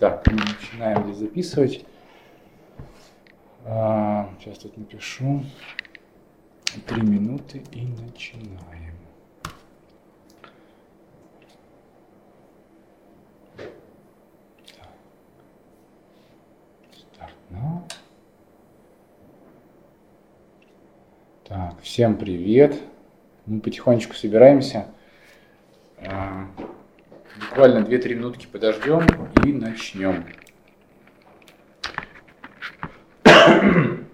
Так, начинаем здесь записывать. А, сейчас тут напишу. Три минуты и начинаем. Старт now. Так, всем привет. Мы потихонечку собираемся. Буквально 2-3 минутки подождем и начнем.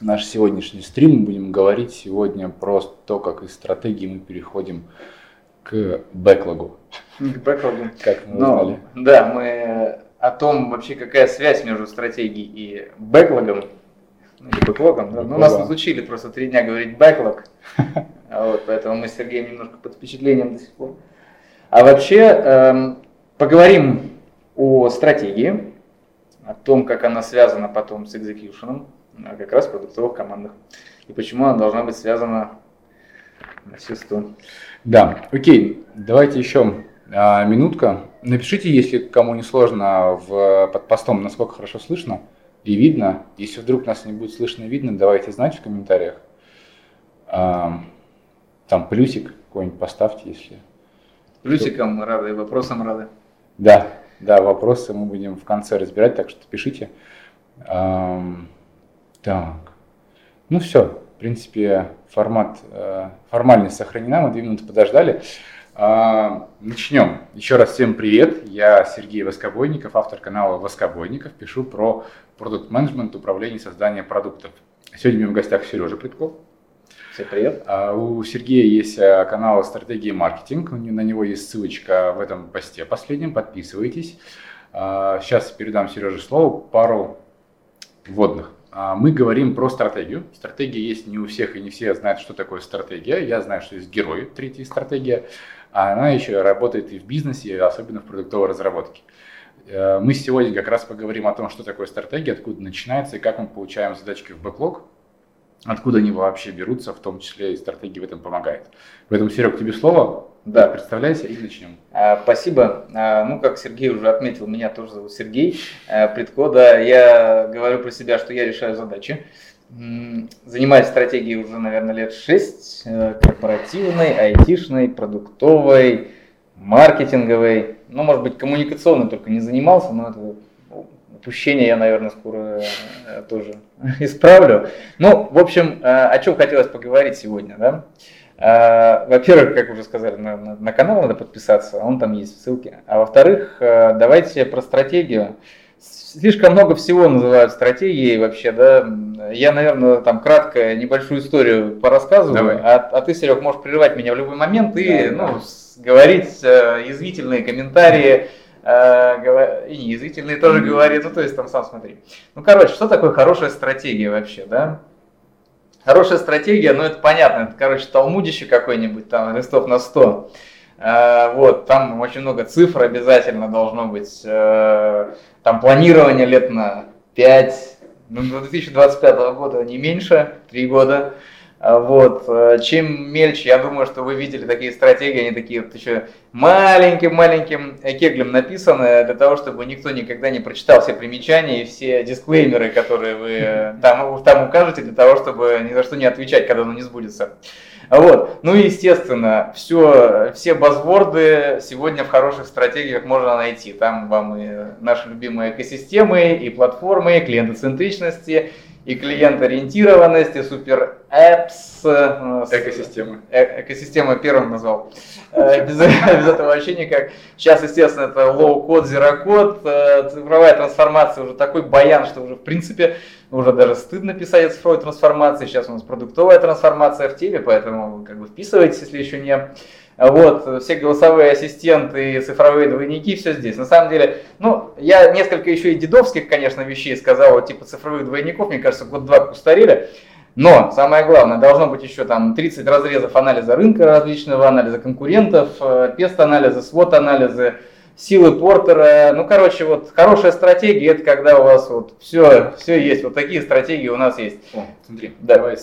Наш сегодняшний стрим будем говорить сегодня про то, как из стратегии мы переходим к бэклогу. К бэклогу. Как мы Ну, узнали. да, мы о том вообще, какая связь между стратегией и бэклогом, ну, или бэклогом, да? Ну, нас тут учили просто три дня говорить бэклог, вот, поэтому мы с Сергеем немножко под впечатлением до сих пор. А вообще, эм, поговорим о стратегии, о том, как она связана потом с экзекьюшеном, а как раз в продуктовых командах, и почему она должна быть связана на сто. Да, окей, давайте еще а, минутка. Напишите, если кому не сложно, в, под постом, насколько хорошо слышно и видно. Если вдруг нас не будет слышно и видно, давайте знать в комментариях. А, там плюсик какой-нибудь поставьте, если... Плюсиком мы рады, вопросам рады. Да, да, вопросы мы будем в конце разбирать, так что пишите. Так, ну все, в принципе, формат, э, формальность сохранена, мы две минуты подождали. А, Начнем. Еще раз всем привет, я Сергей Воскобойников, автор канала Воскобойников, пишу про продукт менеджмент, управление и создание продуктов. Сегодня у меня в гостях Сережа Притков. Всем привет. А У Сергея есть э, канал «Стратегия маркетинг». На него есть ссылочка в этом посте последнем. Подписывайтесь. А, Сейчас передам Сереже слово. Пару вводных. А, Мы говорим про стратегию. Стратегия есть не у всех, и не все знают, что такое стратегия. Я знаю, что есть герой, третья стратегия. А она еще работает и в бизнесе, особенно в продуктовой разработке. Э, Мы сегодня как раз поговорим о том, что такое стратегия, откуда начинается и как мы получаем задачки в бэклог. Откуда они вообще берутся, в том числе и стратегия в этом помогает. Поэтому, Серег, тебе слово. Да. Представляйся и начнем. А, Спасибо. А, Ну, как Сергей уже отметил, меня тоже зовут Сергей а, Притко. Да, я говорю про себя, что я решаю задачи. Занимаюсь стратегией уже, наверное, лет 6. Корпоративной, айтишной, продуктовой, маркетинговой. Ну, может быть, коммуникационной только не занимался, но это упущение я, наверное, скоро э, тоже исправлю. Ну, в общем, э, о чем хотелось поговорить сегодня, да? А, Во-первых, как уже сказали, на, на- на канал надо подписаться, он там есть в ссылке. А во-вторых, э, давайте про стратегию. Слишком много всего называют стратегией вообще, да. Я, наверное, там кратко небольшую историю порассказываю, Давай. а, а ты, Серег, можешь прерывать меня в любой момент и Да, ну, да. говорить э, язвительные комментарии, э, гова- и неязвительные тоже говори, ну то есть там сам смотри. Ну, короче, что такое хорошая стратегия вообще, да? Хорошая стратегия, ну это понятно, это, короче, талмудище какой-нибудь, там, листов на 100. Э, Вот, там очень много цифр обязательно должно быть. Э, Там планирование лет на 5, ну, до 2025 года не меньше, 3 года. А Вот, э, чем мельче, я думаю, что вы видели такие стратегии, они такие вот еще маленьким-маленьким кеглем написаны, для того, чтобы никто никогда не прочитал все примечания и все дисклеймеры, которые вы э, там, там укажете, для того, чтобы ни за что не отвечать, когда оно не сбудется. Вот. Ну и естественно, все, все базворды сегодня в хороших стратегиях можно найти. Там вам и наши любимые экосистемы, и платформы, и клиентоцентричности, и клиент-ориентированности, супер apps. э, Экосистемы. Э- экосистема первым назвал. Э, Без, без этого вообще никак. Сейчас, естественно, это low-код, zero-код, э, цифровая трансформация уже такой баян, что уже в принципе уже даже стыдно писать о цифровой трансформации. Сейчас у нас продуктовая трансформация в теме, поэтому как бы вписывайтесь, если еще не. Вот, все голосовые ассистенты, цифровые двойники, все здесь. На самом деле, ну, я несколько еще и дедовских, конечно, вещей сказал, вот, типа цифровых двойников, мне кажется, год-два устарели. Но самое главное, должно быть еще там 30 разрезов анализа рынка различного, анализа конкурентов, э, пест-анализа, свод-анализы, силы Портера. Ну, короче, вот хорошая стратегия, это когда у вас вот все, все есть. Вот такие стратегии у нас есть. О, смотри, Да. давай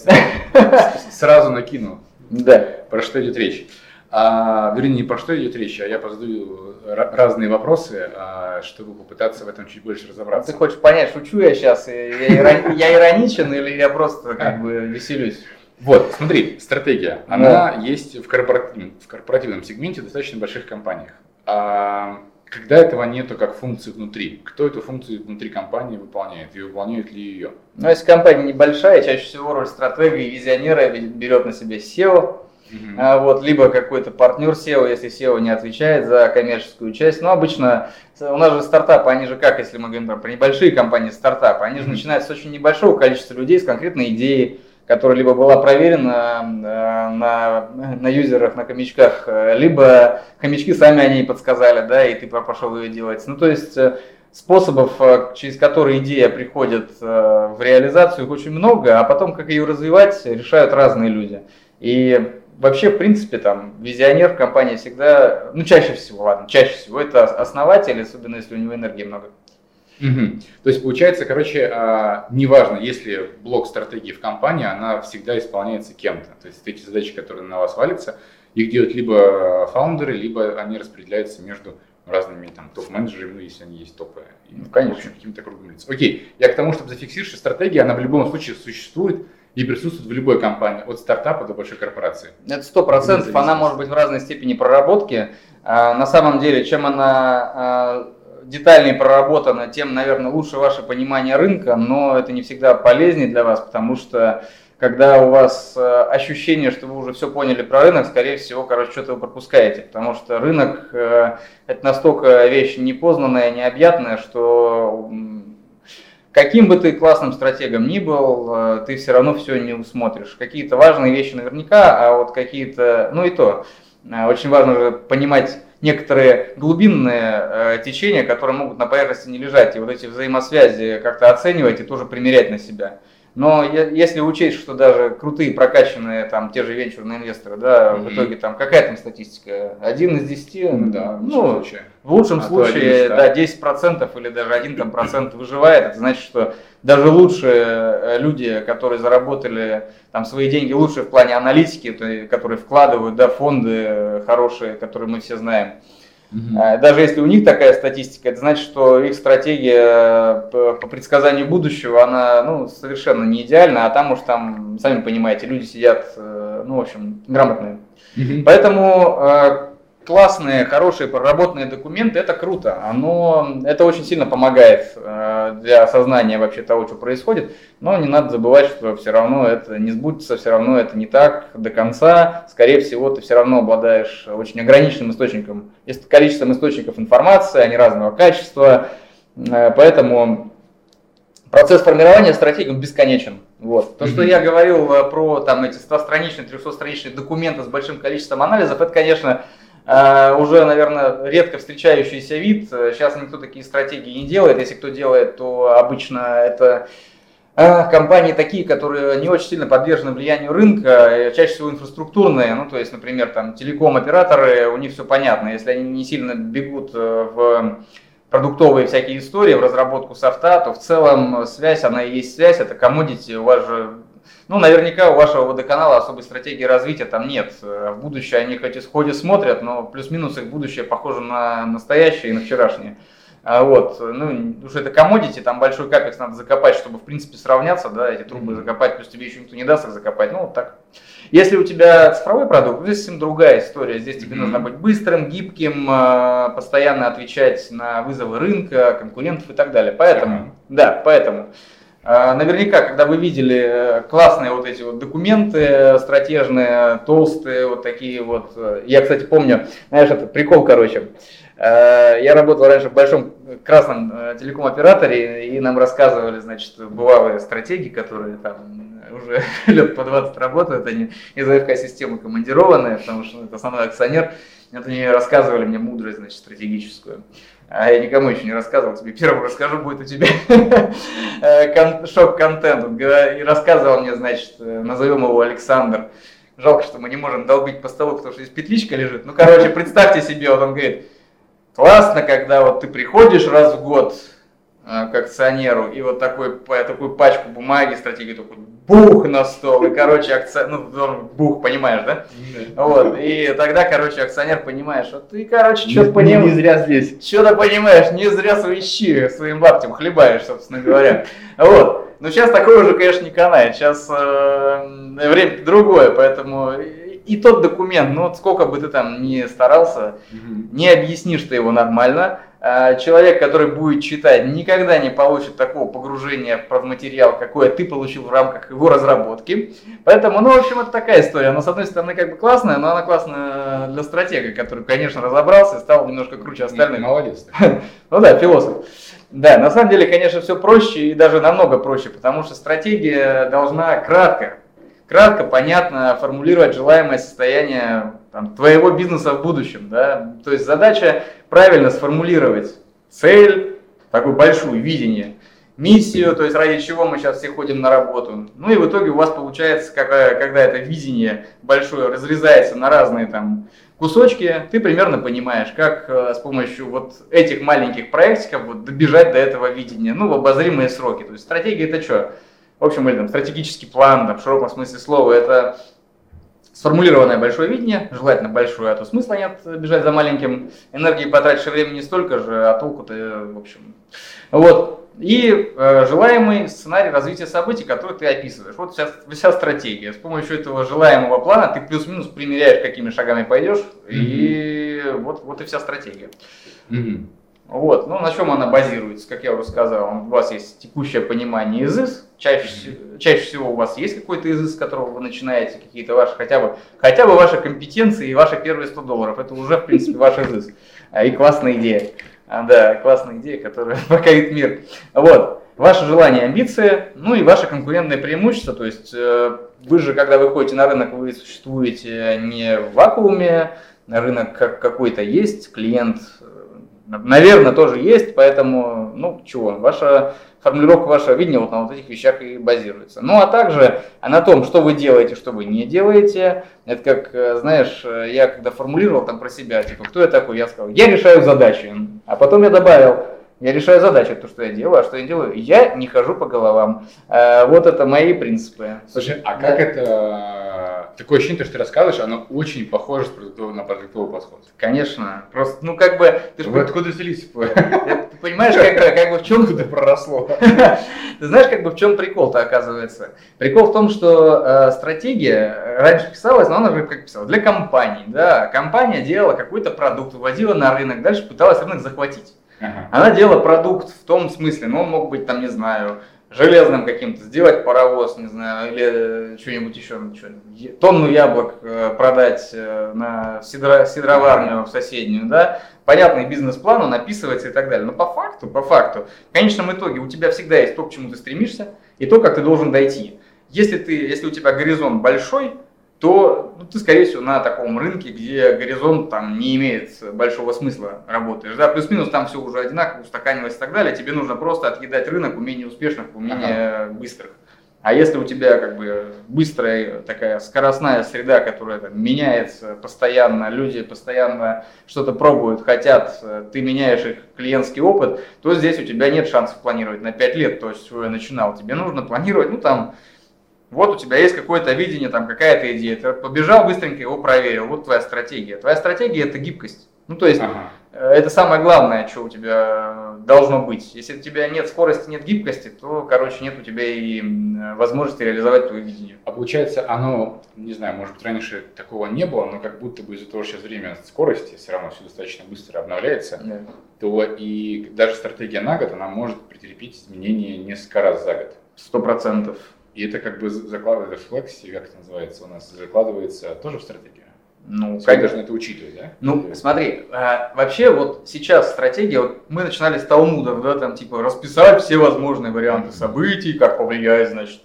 сразу накину, Да. про что идет речь. А, вернее, не про что идет речь, а я позадаю разные вопросы, а, чтобы попытаться в этом чуть больше разобраться. Ты хочешь понять, шучу я сейчас, я, я ироничен или я просто как бы веселюсь? Вот, смотри, стратегия. Она да. есть в корпоративном, в корпоративном сегменте в достаточно больших компаниях. А когда этого нету как функции внутри, кто эту функцию внутри компании выполняет и выполняет ли ее? Ну, если компания небольшая, чаще всего роль стратега и визионера берет на себя SEO, Uh-huh. А, вот, либо какой-то партнер SEO, если SEO не отвечает за коммерческую часть. Но обычно у нас же стартапы, они же как, если мы говорим про небольшие компании стартапы, они же uh-huh. начинают с очень небольшого количества людей, с конкретной идеей, которая либо была проверена э, на, на юзерах, на хомячках, э, либо хомячки сами они подсказали, да, и ты пошел ее делать. Ну, то есть э, способов, через которые идея приходит в реализацию, их очень много, а потом, как ее развивать, решают разные люди. И вообще, в принципе, там, визионер в компании всегда, ну, чаще всего, ладно, чаще всего это основатель, особенно если у него энергии много. Угу. То есть получается, короче, а, неважно, если блок стратегии в компании, она всегда исполняется кем-то. То есть эти задачи, которые на вас валятся, их делают либо фаундеры, либо они распределяются между разными там топ-менеджерами, ну, если они есть топы. Ну, конечно. каким-то кругом лиц. Окей, я к тому, чтобы зафиксировать, что стратегия, она в любом случае существует и присутствует в любой компании, от стартапа до большой корпорации. Это сто процентов, она может быть в разной степени проработки. А, на самом деле, чем она а, детальнее проработано, тем, наверное, лучше ваше понимание рынка, но это не всегда полезнее для вас, потому что когда у вас э, ощущение, что вы уже все поняли про рынок, скорее всего, короче, что-то вы пропускаете, потому что рынок это настолько вещь непознанная, необъятная, что каким бы ты классным стратегом ни был, э, ты все равно все не усмотришь. Какие-то важные вещи наверняка, а вот какие-то, ну и то, очень важно же понимать некоторые глубинные э, течения, которые могут на поверхности не лежать, и вот эти взаимосвязи как-то оценивать и тоже примерять на себя. Но если учесть, что даже крутые прокачанные там те же венчурные инвесторы, да, mm-hmm. в итоге там какая там статистика? Один из десяти? Mm-hmm. Да, в ну, случае. В лучшем а случае, да, 10% или даже один там процент выживает. Это значит, что даже лучшие э, люди, которые заработали там свои деньги лучше в плане аналитики, которые вкладывают, да, фонды хорошие, которые мы все знаем, Угу. Даже если у них такая статистика, это значит, что их стратегия э, по предсказанию будущего, она ну, совершенно не идеальна, а там уж там, сами понимаете, люди сидят, э, ну, в общем, грамотные. Угу. Поэтому классные, хорошие, проработанные документы, это круто. Оно, это очень сильно помогает э, для осознания вообще того, что происходит. Но не надо забывать, что все равно это не сбудется, все равно это не так до конца. Скорее всего, ты все равно обладаешь очень ограниченным источником, количеством источников информации, они разного качества. Э, поэтому процесс формирования стратегии бесконечен. Вот. То, что я говорил э, про там, эти 100-страничные, 300-страничные документы с большим количеством анализов, это, конечно, уже, наверное, редко встречающийся вид. Сейчас никто такие стратегии не делает. Если кто делает, то обычно это э, компании такие, которые не очень сильно подвержены влиянию рынка, э, чаще всего инфраструктурные, ну то есть, например, там телеком-операторы, у них все понятно, если они не сильно бегут в продуктовые всякие истории, в разработку софта, то в целом связь, она и есть связь, это комодити, у вас же ну, наверняка у вашего водоканала особой стратегии развития там нет. В будущее они хоть исходе смотрят, но плюс-минус их будущее похоже на настоящее и на вчерашнее. А вот, ну, уже это комодити, там большой капекс надо закопать, чтобы, в принципе, сравняться, да, эти трубы закопать, плюс тебе еще никто не даст их закопать, ну, вот так. Если у тебя цифровой продукт, здесь совсем другая история, здесь тебе mm-hmm. нужно быть быстрым, гибким, а, постоянно отвечать на вызовы рынка, конкурентов и так далее, поэтому, mm-hmm. да, поэтому наверняка, когда вы видели э, классные вот эти вот документы э, стратежные, толстые, вот такие вот. Э, я, кстати, помню, знаешь, это прикол, короче. Я работал раньше в большом красном телеком-операторе, и нам рассказывали, значит, бывалые стратегии, которые там уже лет по 20 работают, они из АФК-системы командированные, потому что это основной акционер. Это они рассказывали мне мудрость, значит, стратегическую а я никому еще не рассказывал, тебе первым расскажу, будет у тебя э, шок-контент. И рассказывал мне, значит, э, назовем его Александр. Жалко, что мы не можем долбить по столу, потому что здесь петличка лежит. Ну, короче, представьте себе, вот он говорит, классно, когда вот ты приходишь раз в год, к акционеру и вот такой, такую пачку бумаги, стратегии такой бух на стол, и, короче, акционер, ну, бух, понимаешь, да? Вот, и тогда, короче, акционер понимаешь, что ты, короче, что-то понимаешь. Не зря здесь. Что-то понимаешь, не зря свои щи своим лаптем хлебаешь, собственно говоря. Вот. Но сейчас такое уже, конечно, не канает. Сейчас э, время другое, поэтому и тот документ, ну вот сколько бы ты там ни старался, угу. не объяснишь ты его нормально. А человек, который будет читать, никогда не получит такого погружения в материал, какое ты получил в рамках его разработки. Поэтому, ну, в общем, это такая история. Она, с одной стороны, как бы классная, но она классная для стратега, который, конечно, разобрался и стал немножко круче остальных. Молодец. Ну да, философ. Да, на самом деле, конечно, все проще и даже намного проще, потому что стратегия должна кратко, кратко, понятно формулировать желаемое состояние там, твоего бизнеса в будущем. Да? То есть задача правильно сформулировать цель, такую большую видение, миссию, то есть ради чего мы сейчас все ходим на работу. Ну и в итоге у вас получается, когда, когда это видение большое разрезается на разные там кусочки, ты примерно понимаешь, как э, с помощью вот этих маленьких проектиков вот добежать до этого видения, ну, в обозримые сроки. То есть стратегия это что? В общем, или там стратегический план, там, в широком смысле слова, это сформулированное большое видение, желательно большое, а то смысла нет бежать за маленьким, энергии потратишь времени столько же, а толку-то, в общем. Вот. И э, желаемый сценарий развития событий, который ты описываешь. Вот вся, вся стратегия. С помощью этого желаемого плана ты плюс-минус примеряешь, какими шагами пойдешь, mm-hmm. и вот, вот и вся стратегия. Mm-hmm. Вот, ну на чем она базируется, как я уже сказал, у вас есть текущее понимание ИЗИС, чаще, чаще всего у вас есть какой-то ИЗИС, с которого вы начинаете, какие-то ваши, хотя бы, хотя бы ваши компетенции и ваши первые 100 долларов, это уже, в принципе, ваш ИЗИС. А, и классная идея. А, да, классная идея, которая покорит мир. Вот, ваше желание, амбиции, ну и ваше конкурентное преимущество, то есть э, вы же, когда выходите на рынок, вы существуете не в вакууме, рынок как какой-то есть, клиент наверное, тоже есть, поэтому, ну, чего, ваша формулировка вашего видения вот на вот этих вещах и базируется. Ну, а также на том, что вы делаете, что вы не делаете. Это как, э, знаешь, я когда формулировал там про себя, типа, кто я такой, я сказал, я решаю задачи. А потом я добавил, я решаю задачи, то, что я делаю, а что я делаю, я не хожу по головам. Э, вот это мои принципы. Слушай, а как это, такое ощущение, что ты рассказываешь, оно очень похоже на продуктовый подход. Конечно, просто, ну как бы... Ты Вы откуда взялись? Ты понимаешь, как, как бы в чем... Куда проросло? Ты знаешь, как бы в чем прикол-то оказывается? Прикол в том, что э, стратегия раньше писалась, но она же как писала, для компаний, да, компания делала какой-то продукт, выводила на рынок, дальше пыталась рынок захватить. Она делала продукт в том смысле, ну он мог быть там, не знаю, железным каким-то, сделать паровоз, не знаю, или что-нибудь еще, что, тонну яблок э, продать э, на сидро, сидроварню в соседнюю, да, понятный бизнес-план, он описывается и так далее. Но по факту, по факту, в конечном итоге у тебя всегда есть то, к чему ты стремишься, и то, как ты должен дойти. Если, ты, если у тебя горизонт большой, то ну, ты, скорее всего, на таком рынке, где горизонт там не имеет большого смысла работаешь. Да, плюс-минус там все уже одинаково, устаканилось и так далее. Тебе нужно просто отъедать рынок у менее успешных, у менее ага. быстрых. А если у тебя как бы быстрая такая скоростная среда, которая там, меняется постоянно, люди постоянно что-то пробуют, хотят, ты меняешь их клиентский опыт, то здесь у тебя нет шансов планировать на 5 лет, то есть свой начинал. Тебе нужно планировать, ну там, вот у тебя есть какое-то видение, там какая-то идея, ты побежал быстренько его проверил, вот твоя стратегия. Твоя стратегия это гибкость. Ну то есть ага. Э, это самое главное, что у тебя должно быть. Если у тебя нет скорости, нет гибкости, то, короче, нет у тебя и возможности реализовать твое видение. А получается, оно, не знаю, может быть, раньше такого не было, но как будто бы из-за того, что сейчас время скорости, все равно все достаточно быстро обновляется, да. то и даже стратегия на год, она может претерпеть изменения несколько раз за год. Сто процентов. И это как бы закладывается в флексе, как это называется у нас, закладывается тоже в стратегию. Ну, как должны это учитывать, да? Ну, смотри, а, вообще вот сейчас стратегия, вот мы начинали с Талмудов, да, там типа расписать все возможные варианты событий, как повлияет, значит,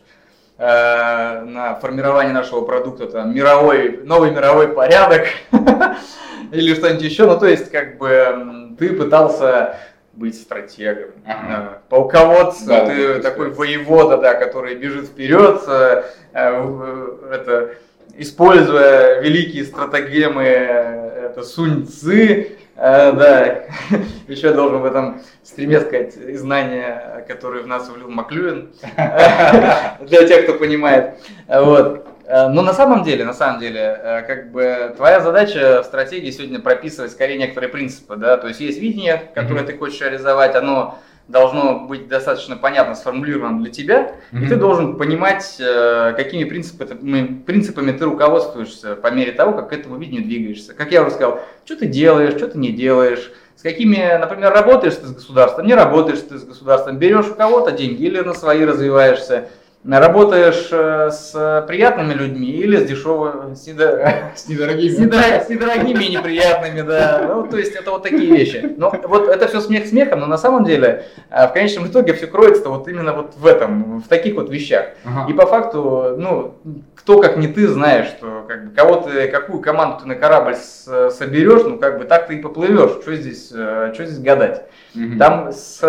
э, на формирование нашего продукта, там, мировой, новый мировой порядок или что-нибудь еще. Ну, то есть, как бы ты пытался быть стратегом, ага. полководцем, да, ты да, такой воевода, да, который бежит вперед, э, это, используя великие стратегемы это Сунь Цзы, э, да, еще я должен в этом стриме сказать знания, которые в нас влил Маклюин, для тех, кто понимает. Вот. Э, но на самом деле, на самом деле, э, как бы твоя задача в стратегии сегодня прописывать скорее некоторые принципы, да, то есть есть видение, которое mm-hmm. ты хочешь реализовать, оно должно быть достаточно понятно сформулировано для тебя, mm-hmm. и ты должен понимать, э, какими принципами, принципами ты руководствуешься по мере того, как к этому видению двигаешься. Как я уже сказал, что ты делаешь, что ты не делаешь, с какими, например, работаешь ты с государством, не работаешь ты с государством, берешь у кого-то деньги или на свои развиваешься, Работаешь э, с приятными людьми или с дешевыми, с, недо... с недорогими, с, недо... с недорогими и неприятными, да. Ну, то есть это вот такие вещи. Но вот это все смех смехом, но на самом деле э, в конечном итоге все кроется вот именно вот в этом, в таких вот вещах. Ага. И по факту, ну, кто как не ты знаешь, что как бы, кого ты, какую команду ты на корабль с, соберешь, ну как бы так ты и поплывешь. Что здесь, э, что здесь гадать? Угу. Там, с,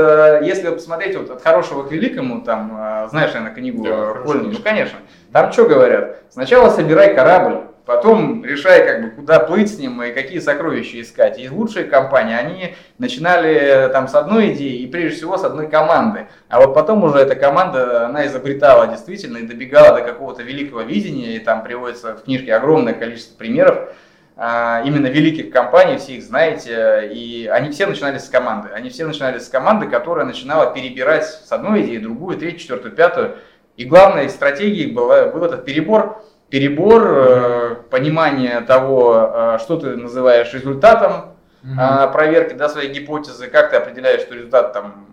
если посмотреть вот от хорошего к великому, там, э, знаешь, наверное, книгу да, Хольни, ну конечно, там что говорят? Сначала собирай корабль, потом решай, как бы, куда плыть с ним и какие сокровища искать. И лучшие компании, они начинали э, там с одной идеи и прежде всего с одной команды. А вот потом уже эта команда, она изобретала действительно и добегала до какого-то великого видения, и там приводится в книжке огромное количество примеров, именно великих компаний, все их знаете, и они все начинали с команды. Они все начинали с команды, которая начинала перебирать с одной идеи, другую, третью, четвертую, пятую. И главной стратегией была, был этот перебор, перебор, э, понимание того, э, что ты называешь результатом mm-hmm. проверки да, своей гипотезы, как ты определяешь, что результат там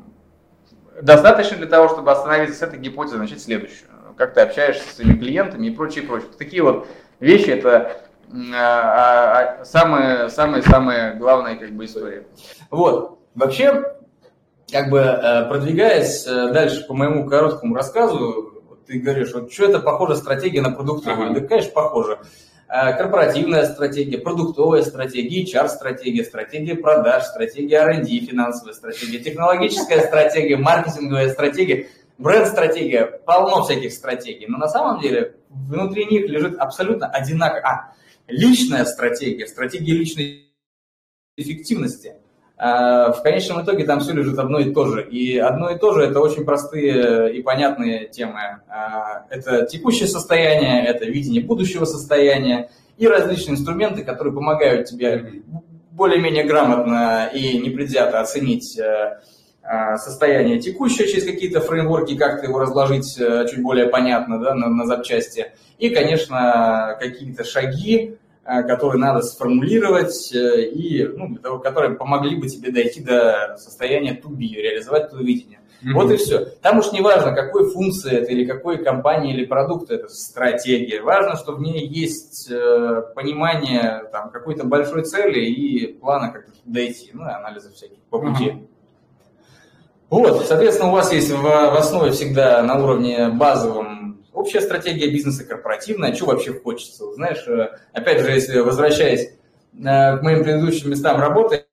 достаточно для того, чтобы остановиться с этой гипотезой, начать следующую. Как ты общаешься с своими клиентами и прочее, прочее. Такие вот вещи, это а, а, самая, самая, самая главная как бы история. Вот. Вообще, как бы э, продвигаясь э, дальше по моему короткому рассказу, ты говоришь, вот что это похоже стратегия на продуктовую? Ага. Да, конечно, похоже. Э, корпоративная стратегия, продуктовая стратегия, HR-стратегия, стратегия продаж, стратегия R&D, финансовая стратегия, технологическая стратегия, маркетинговая стратегия, бренд-стратегия, полно всяких стратегий. Но на самом деле внутри них лежит абсолютно одинаково. А, личная стратегия, стратегия личной эффективности. А, в конечном итоге там все лежит одно и то же. И одно и то же это очень простые и понятные темы. А, это текущее состояние, это видение будущего состояния и различные инструменты, которые помогают тебе более-менее грамотно и непредвзято оценить э, состояние текущее через какие-то фреймворки, как его разложить э, чуть более понятно да, на, на запчасти. И, конечно, какие-то шаги, э, которые надо сформулировать, э, и, ну, которые помогли бы тебе дойти до состояния to be, реализовать твое видение. Mm-hmm. Вот и все. Там уж не важно, какой функции это, или какой компании или продукт это, стратегия. Важно, что в ней есть э, понимание там, какой-то большой цели и плана, как дойти, ну, и анализа всяких по пути. Mm-hmm. Вот, соответственно, у вас есть в, в основе всегда на уровне базовом общая стратегия бизнеса, корпоративная, что вообще хочется. Знаешь, э, опять же, если возвращаясь э, к моим предыдущим местам работы,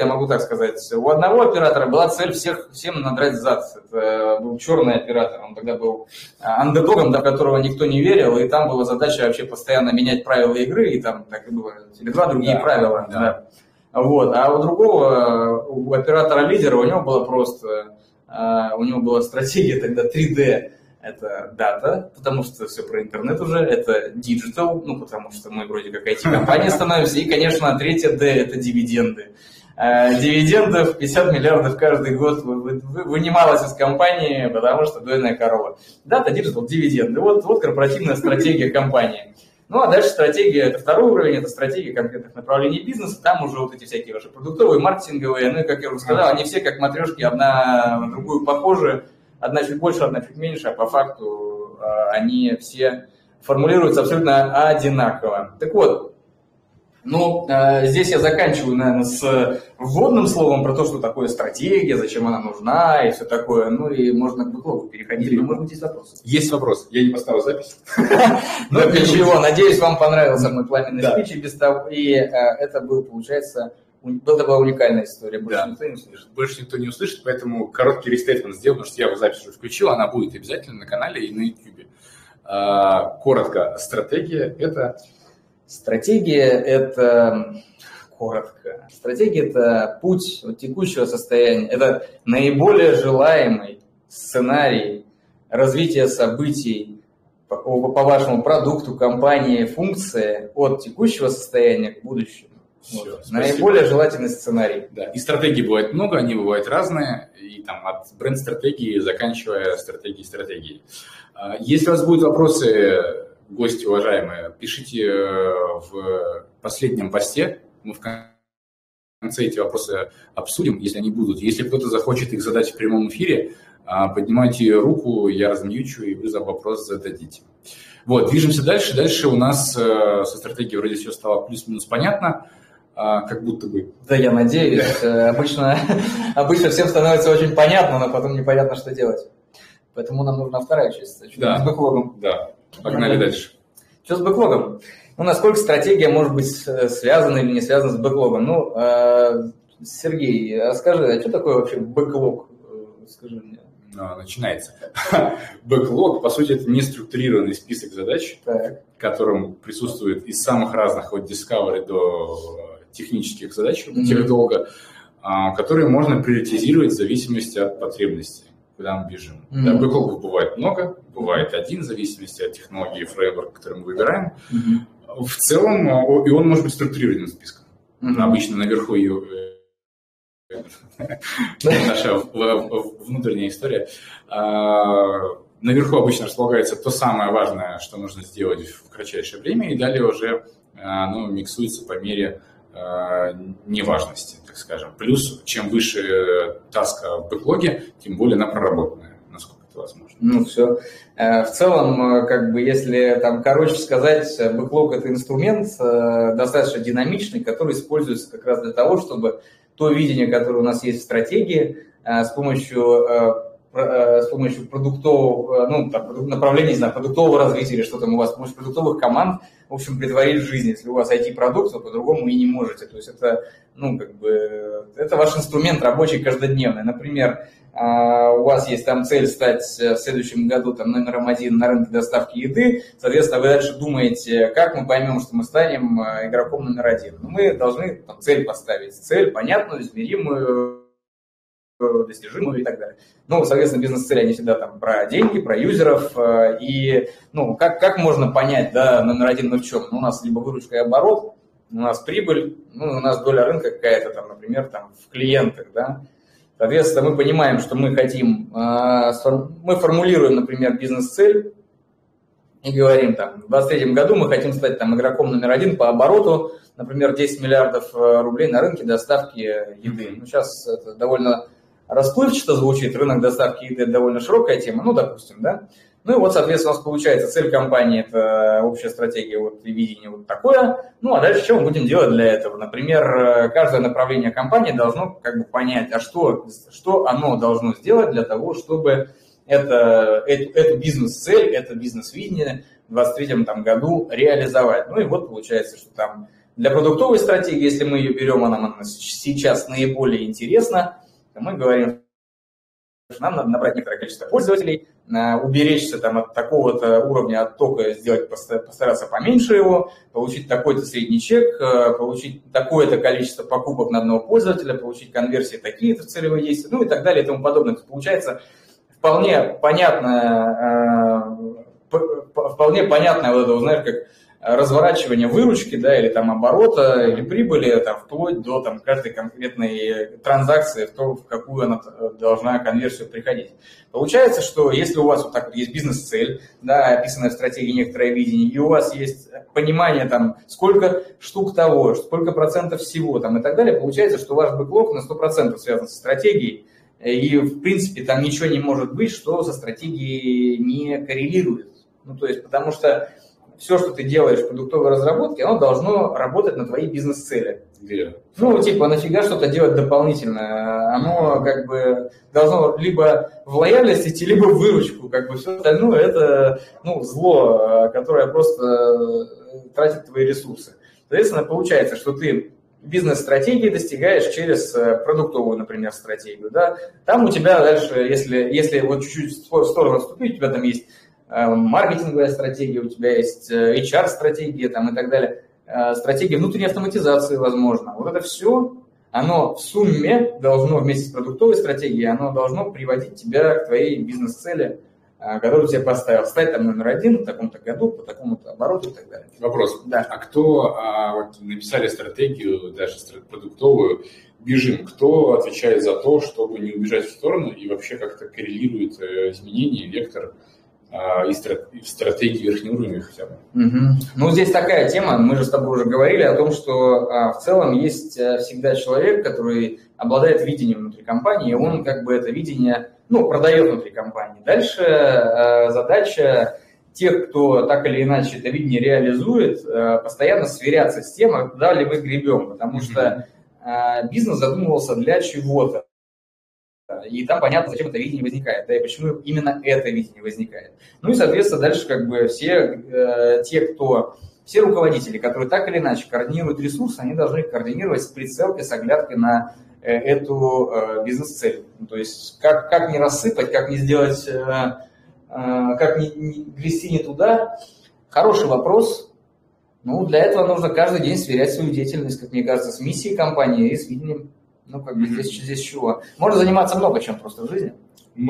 я могу так сказать, у одного оператора была цель всех, всем надрать зад. Это был черный оператор, он тогда был э, андердогом, до которого никто не верил, и там была задача вообще постоянно менять правила игры, и там так и было, два другие да, правила. Да. Да. Вот. А у другого, у оператора-лидера, у него было просто, а, у него была стратегия тогда 3D. Это дата, потому что все про интернет уже, это digital, ну, потому что мы вроде как IT-компания становимся, и, конечно, третье D – это дивиденды. А, дивидендов 50 миллиардов каждый год вынималось из компании, потому что дойная корова. Дата, digital, дивиденды. Вот, вот корпоративная стратегия компании. Ну, а дальше стратегия, это второй уровень, это стратегия конкретных направлений бизнеса, там уже вот эти всякие ваши продуктовые, маркетинговые, ну и, как я уже сказал, они все как матрешки, одна на другую похожи, одна чуть больше, одна чуть меньше, а по факту а, они все формулируются абсолютно одинаково. Так вот, ну, э, здесь я заканчиваю, наверное, с вводным словом про то, что такое стратегия, зачем она нужна и все такое. Ну и можно к бэклогу переходить. Или, может быть, есть вопросы? Есть вопрос. Я не поставил запись. Ну, ничего. Надеюсь, вам понравился мой пламенный спич. И э, это был, получается, была такая уникальная история, больше да. никто не услышит. Больше никто не услышит, поэтому короткий рестейтмент сделал, потому что я его запись уже включил, она будет обязательно на канале и на YouTube. А, коротко, стратегия – это Стратегия – это коротко. Стратегия – это путь от текущего состояния. Это наиболее желаемый сценарий развития событий по, по вашему продукту, компании, функции от текущего состояния к будущему. Все, вот. Наиболее желательный сценарий. Да. И стратегий бывает много, они бывают разные, и там от бренд-стратегии заканчивая стратегией стратегии. Если у вас будут вопросы, гости уважаемые, пишите э, в последнем посте, мы в конце эти вопросы обсудим, если они будут. Если кто-то захочет их задать в прямом эфире, а, поднимайте руку, я размьючу, и вы за вопрос зададите. Вот, движемся дальше. Дальше у нас э, со стратегией вроде все стало плюс-минус понятно, а, как будто бы. Да, я надеюсь. Э, обычно, обычно всем становится очень понятно, но потом непонятно, что делать. Поэтому нам нужна вторая часть. Да, с бэклогом. Да, погнали да. дальше. Что с бэклогом? Ну, насколько стратегия может быть э, связана или не связана с бэклогом? Ну, Сергей, а скажи, а что такое вообще бэклог? Скажи мне. А, начинается. Бэклог, по сути, это неструктурированный список задач, так. в котором присутствует из самых разных, от Discovery до технических задач, mm-hmm. тех долго, а, которые можно приоритизировать в зависимости от потребностей, куда мы бежим. Mm-hmm. Да, бэклогов бывает много, бывает один, в зависимости от технологии и фреймворка, который мы выбираем. Mm-hmm. В целом, и он может быть структурированным списком. Mm-hmm. Обычно наверху ее наша внутренняя история. А, наверху обычно располагается то самое важное, что нужно сделать в кратчайшее время, и далее уже а, оно миксуется по мере а, неважности, так скажем. Плюс, чем выше таска в бэклоге, тем более она проработанная, насколько это возможно. Ну, все. Э, в целом, как бы, если там, короче сказать, бэклог – это инструмент э, достаточно динамичный, который используется как раз для того, чтобы то видение, которое у нас есть в стратегии, э, с помощью э, э, с помощью продуктового, ну, там, направления, не знаю, продуктового развития или что там у вас, с помощью продуктовых команд, в общем, притворить в жизнь. Если у вас IT-продукт, то по-другому и не можете. То есть это, ну, как бы, это ваш инструмент рабочий каждодневный. Например, а, у вас есть там цель стать в следующем году там, номером один на рынке доставки еды, соответственно, вы дальше думаете, как мы поймем, что мы станем игроком номер один. Но ну, мы должны там, цель поставить, цель понятную, измеримую, достижимую и так далее. Ну, соответственно, бизнес-цели, они всегда там про деньги, про юзеров, а, и, ну, как, как можно понять, да, номер один мы в чем? Ну, у нас либо выручка и оборот, у нас прибыль, ну, у нас доля рынка какая-то там, например, там в клиентах, да, Соответственно, мы понимаем, что мы хотим, а, мы формулируем, например, бизнес-цель и говорим, там, в 2023 году мы хотим стать там, игроком номер один по обороту, например, 10 миллиардов э, рублей на рынке доставки еды. Ну, сейчас это довольно расплывчато звучит, рынок доставки еды – довольно широкая тема, ну, допустим, да. Ну и вот, соответственно, у нас получается цель компании – это общая стратегия вот, и видение вот такое. Ну а дальше что мы будем делать для этого? Например, э, каждое направление компании должно как бы понять, а что, что оно должно сделать для того, чтобы это, эту, эту бизнес-цель, это бизнес-видение в 2023 там, году реализовать. Ну и вот получается, что там для продуктовой стратегии, если мы ее берем, она нам сейчас наиболее интересна, мы говорим, нам надо набрать некоторое количество пользователей, э, уберечься там от такого-то уровня оттока, сделать, постараться поменьше его, получить такой-то средний чек, э, получить такое-то количество покупок на одного пользователя, получить конверсии такие-то целевые действия, ну и так далее и тому подобное. То получается вполне понятная, э, вполне понятная вот это, знаешь, как разворачивания выручки, да, или там оборота, или прибыли, там, вплоть до там, каждой конкретной транзакции, в то, в какую она должна конверсию приходить. Получается, что если у вас вот так вот есть бизнес-цель, да, описанная в стратегии некоторое видение, и у вас есть понимание, там, сколько штук того, сколько процентов всего, там, и так далее, получается, что ваш бэклог на 100% связан со стратегией, и, в принципе, там ничего не может быть, что со стратегией не коррелирует. Ну, то есть, потому что все, что ты делаешь в продуктовой разработке, оно должно работать на твои бизнес-цели. Yeah. Ну, типа, нафига что-то делать дополнительно? Оно как бы должно либо в лояльность идти, либо в выручку. Как бы все остальное это ну, зло, которое просто э, тратит твои ресурсы. Соответственно, получается, что ты бизнес-стратегии достигаешь через э, продуктовую, например, стратегию. Да? Там у тебя дальше, если, если вот чуть-чуть в сторону отступить, у тебя там есть маркетинговая стратегия, у тебя есть э, HR-стратегия там, и так далее. э, стратегия внутренней автоматизации, возможно. Вот это все, оно в сумме должно вместе с продуктовой стратегией, оно должно приводить тебя к твоей бизнес-цели, э, которую тебе поставил. Стать там номер один в таком-то году, по такому-то обороту и так далее. Вопрос. Да. А кто а, вот, написали стратегию, даже продуктовую, бежим, кто отвечает за то, чтобы не убежать в сторону и вообще как-то коррелирует э, изменения, вектор и стратегии верхнего уровня хотя бы. Угу. Ну, здесь такая тема, мы же с тобой уже говорили о том, что а, в целом есть а, всегда человек, который обладает видением внутри компании, и он как бы это видение, ну, продает внутри компании. Дальше а, задача тех, кто так или иначе это видение реализует, а, постоянно сверяться с тем, куда ли мы гребем, потому что а, бизнес задумывался для чего-то. И там понятно, зачем это видение возникает, да, и почему именно это видение возникает. Ну и, соответственно, дальше как бы все э, те, кто, все руководители, которые так или иначе координируют ресурсы, они должны координировать с прицелкой, с оглядкой на э, эту э, бизнес-цель. Ну, то есть как, как не рассыпать, как не сделать, э, э, как не, не грести не туда. Хороший вопрос. Ну, для этого нужно каждый день сверять свою деятельность, как мне кажется, с миссией компании и с видением ну, как бы здесь, здесь чего? Можно заниматься много чем просто в жизни.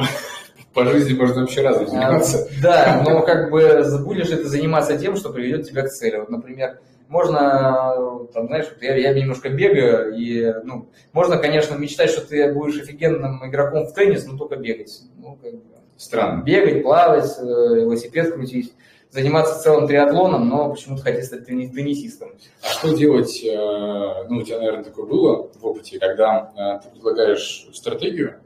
По жизни можно вообще разным а, заниматься. А, да, но как бы будешь это заниматься тем, что приведет тебя к цели. Вот, например, можно, там, знаешь, я, я немножко бегаю, и, ну, можно, конечно, мечтать, что ты будешь офигенным игроком в теннис, но только бегать. Ну, как бы, Странно. Бегать, плавать, э, велосипед крутить заниматься целым триатлоном, но почему-то хотеть стать теннисистом. А что делать, э, ну, у тебя, наверное, такое было в опыте, когда э, ты предлагаешь стратегию,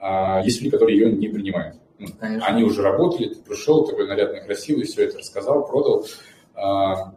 а есть люди, которые ее не принимают. Ну, они уже работали, ты пришел, такой нарядный, красивый, все это рассказал, продал. А,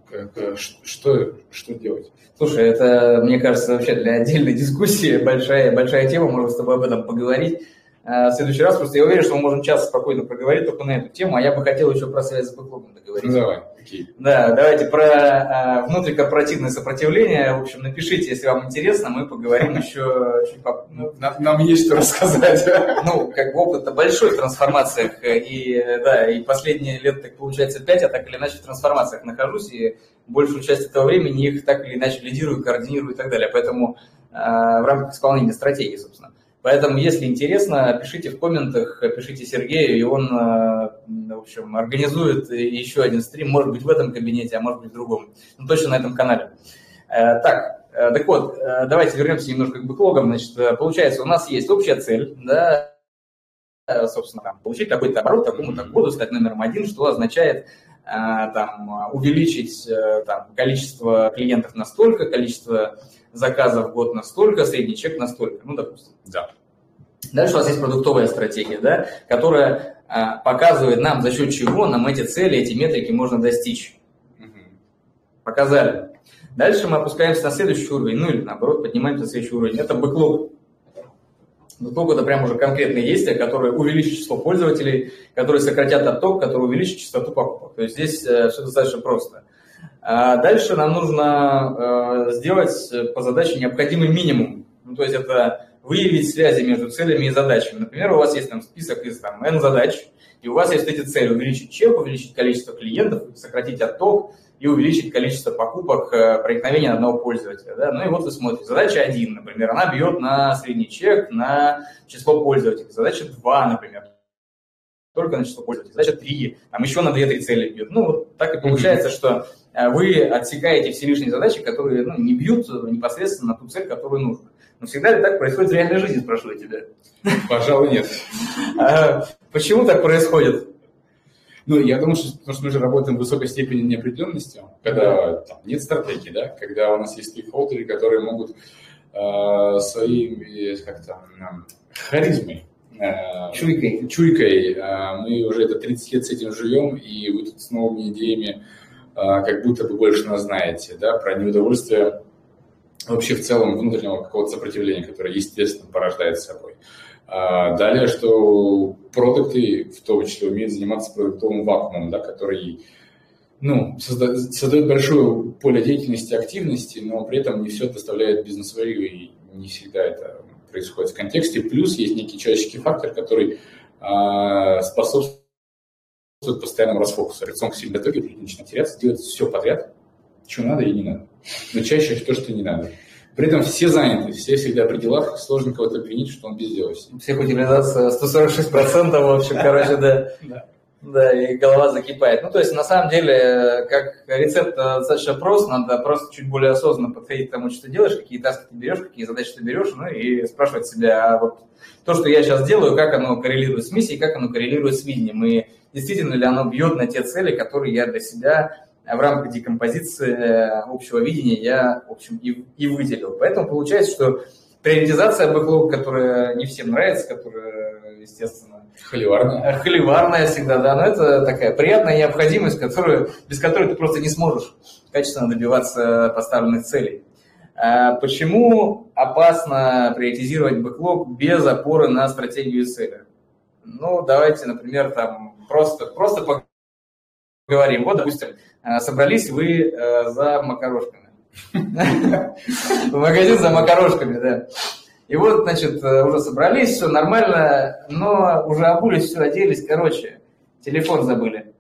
что, что делать? Слушай, это, мне кажется, вообще для отдельной дискуссии большая, большая тема, можем с тобой об этом поговорить. Э, в следующий раз. Просто я уверен, что мы можем час спокойно проговорить только на эту тему, а я бы хотел еще про связь с бэклогом договорить. Ну, давай, окей. Да, давайте про э, внутрикорпоративное сопротивление. В общем, напишите, если вам интересно, мы поговорим еще чуть по... Ну, нам, есть что рассказать. Ну, как бы опыт большой в трансформациях, и, да, и последние лет, так получается, пять, я так или иначе в трансформациях нахожусь, и большую часть этого времени их так или иначе лидирую, координирую и так далее. Поэтому э, в рамках исполнения стратегии, собственно. Поэтому, если интересно, пишите в комментах, пишите Сергею, и он, э, в общем, организует еще один стрим, может быть, в этом кабинете, а может быть, в другом. Ну, точно на этом канале. Э, так, э, так вот, давайте вернемся немножко к бэклогам. Значит, получается, у нас есть общая цель, да, собственно, там, получить такой-то оборот, такому-то году, стать номером один, что означает там, увеличить там, количество клиентов настолько, количество заказов в год настолько, средний чек настолько, ну, допустим. Да. Дальше у вас есть продуктовая стратегия, да, которая а, показывает нам, за счет чего нам эти цели, эти метрики можно достичь. Угу. Показали. Дальше мы опускаемся на следующий уровень, ну или наоборот, поднимаемся на следующий уровень. Это бэклог. Бэклог – это прям уже конкретные действия, которые увеличат число пользователей, которые сократят отток, которые увеличат частоту покупок. То есть здесь э, все достаточно просто. А дальше нам нужно э, сделать по задаче необходимый минимум. Ну, то есть это выявить связи между целями и задачами. Например, у вас есть там список из там, N задач, и у вас есть эти цели увеличить чек, увеличить количество клиентов, сократить отток и увеличить количество покупок э, проникновения одного пользователя. Да? Ну и вот вы смотрите, задача 1, например, она бьет на средний чек, на число пользователей. Задача 2, например, только на число пользователей. Задача 3, там еще на 2-3 цели бьет. Ну, вот так и получается, что Э, вы отсекаете все лишние задачи, которые ну, не бьют непосредственно на ту цель, которую нужно. Но всегда ли так происходит в реальной жизни, спрашиваю тебя? Пожалуй, нет. А, почему так происходит? Ну, я думаю, что, потому что мы же работаем в высокой степени неопределенности, когда там, нет стратегии, да, когда у нас есть стейкхолдеры, которые могут э, своим, как то харизмой, э, чуйкой, чуйкой э, мы уже это 30 лет с этим живем, и вы тут с новыми идеями а, как будто бы больше нас знаете, да, про неудовольствие вообще в целом внутреннего какого-то сопротивления, которое, естественно, порождает собой. А, далее, что продукты, в том числе, умеют заниматься продуктовым вакуумом, да, который ну, создает, создает большое поле деятельности, активности, но при этом не все доставляет бизнес-варию, и не всегда это происходит в контексте. Плюс есть некий человеческий фактор, который э, способствует постоянному расфокусу. Операционка сильно в итоге начинает теряться, делать все подряд, что надо и не надо. Но чаще то, что не надо. При этом все заняты, все всегда при делах, сложно кого-то обвинить, что он безделался. Психоутилизация 146%, в общем, короче, да. Да, и голова закипает. Ну, то есть, на самом деле, как рецепт достаточно прост, надо просто чуть более осознанно подходить к тому, что ты делаешь, какие таски ты берешь, какие задачи ты берешь, ну, и спрашивать себя, а вот то, что я сейчас делаю, как оно коррелирует с миссией, как оно коррелирует с видением, и действительно ли оно бьет на те цели, которые я для себя в рамках декомпозиции э, общего видения я, в общем, и, и выделил. Поэтому получается, что приоритизация бэклог, которая не всем нравится, которая, естественно... Холиварная. Холиварная всегда, да, но это такая приятная необходимость, которую, без которой ты просто не сможешь качественно добиваться поставленных целей. Почему опасно приоритизировать бэклог без опоры на стратегию цели? Ну, давайте, например, там просто, просто поговорим. Вот, допустим, э, собрались вы э, за макарошками. В магазин за макарошками, да. И вот, значит, э, уже собрались, все нормально, но уже обулись, все оделись, короче, телефон забыли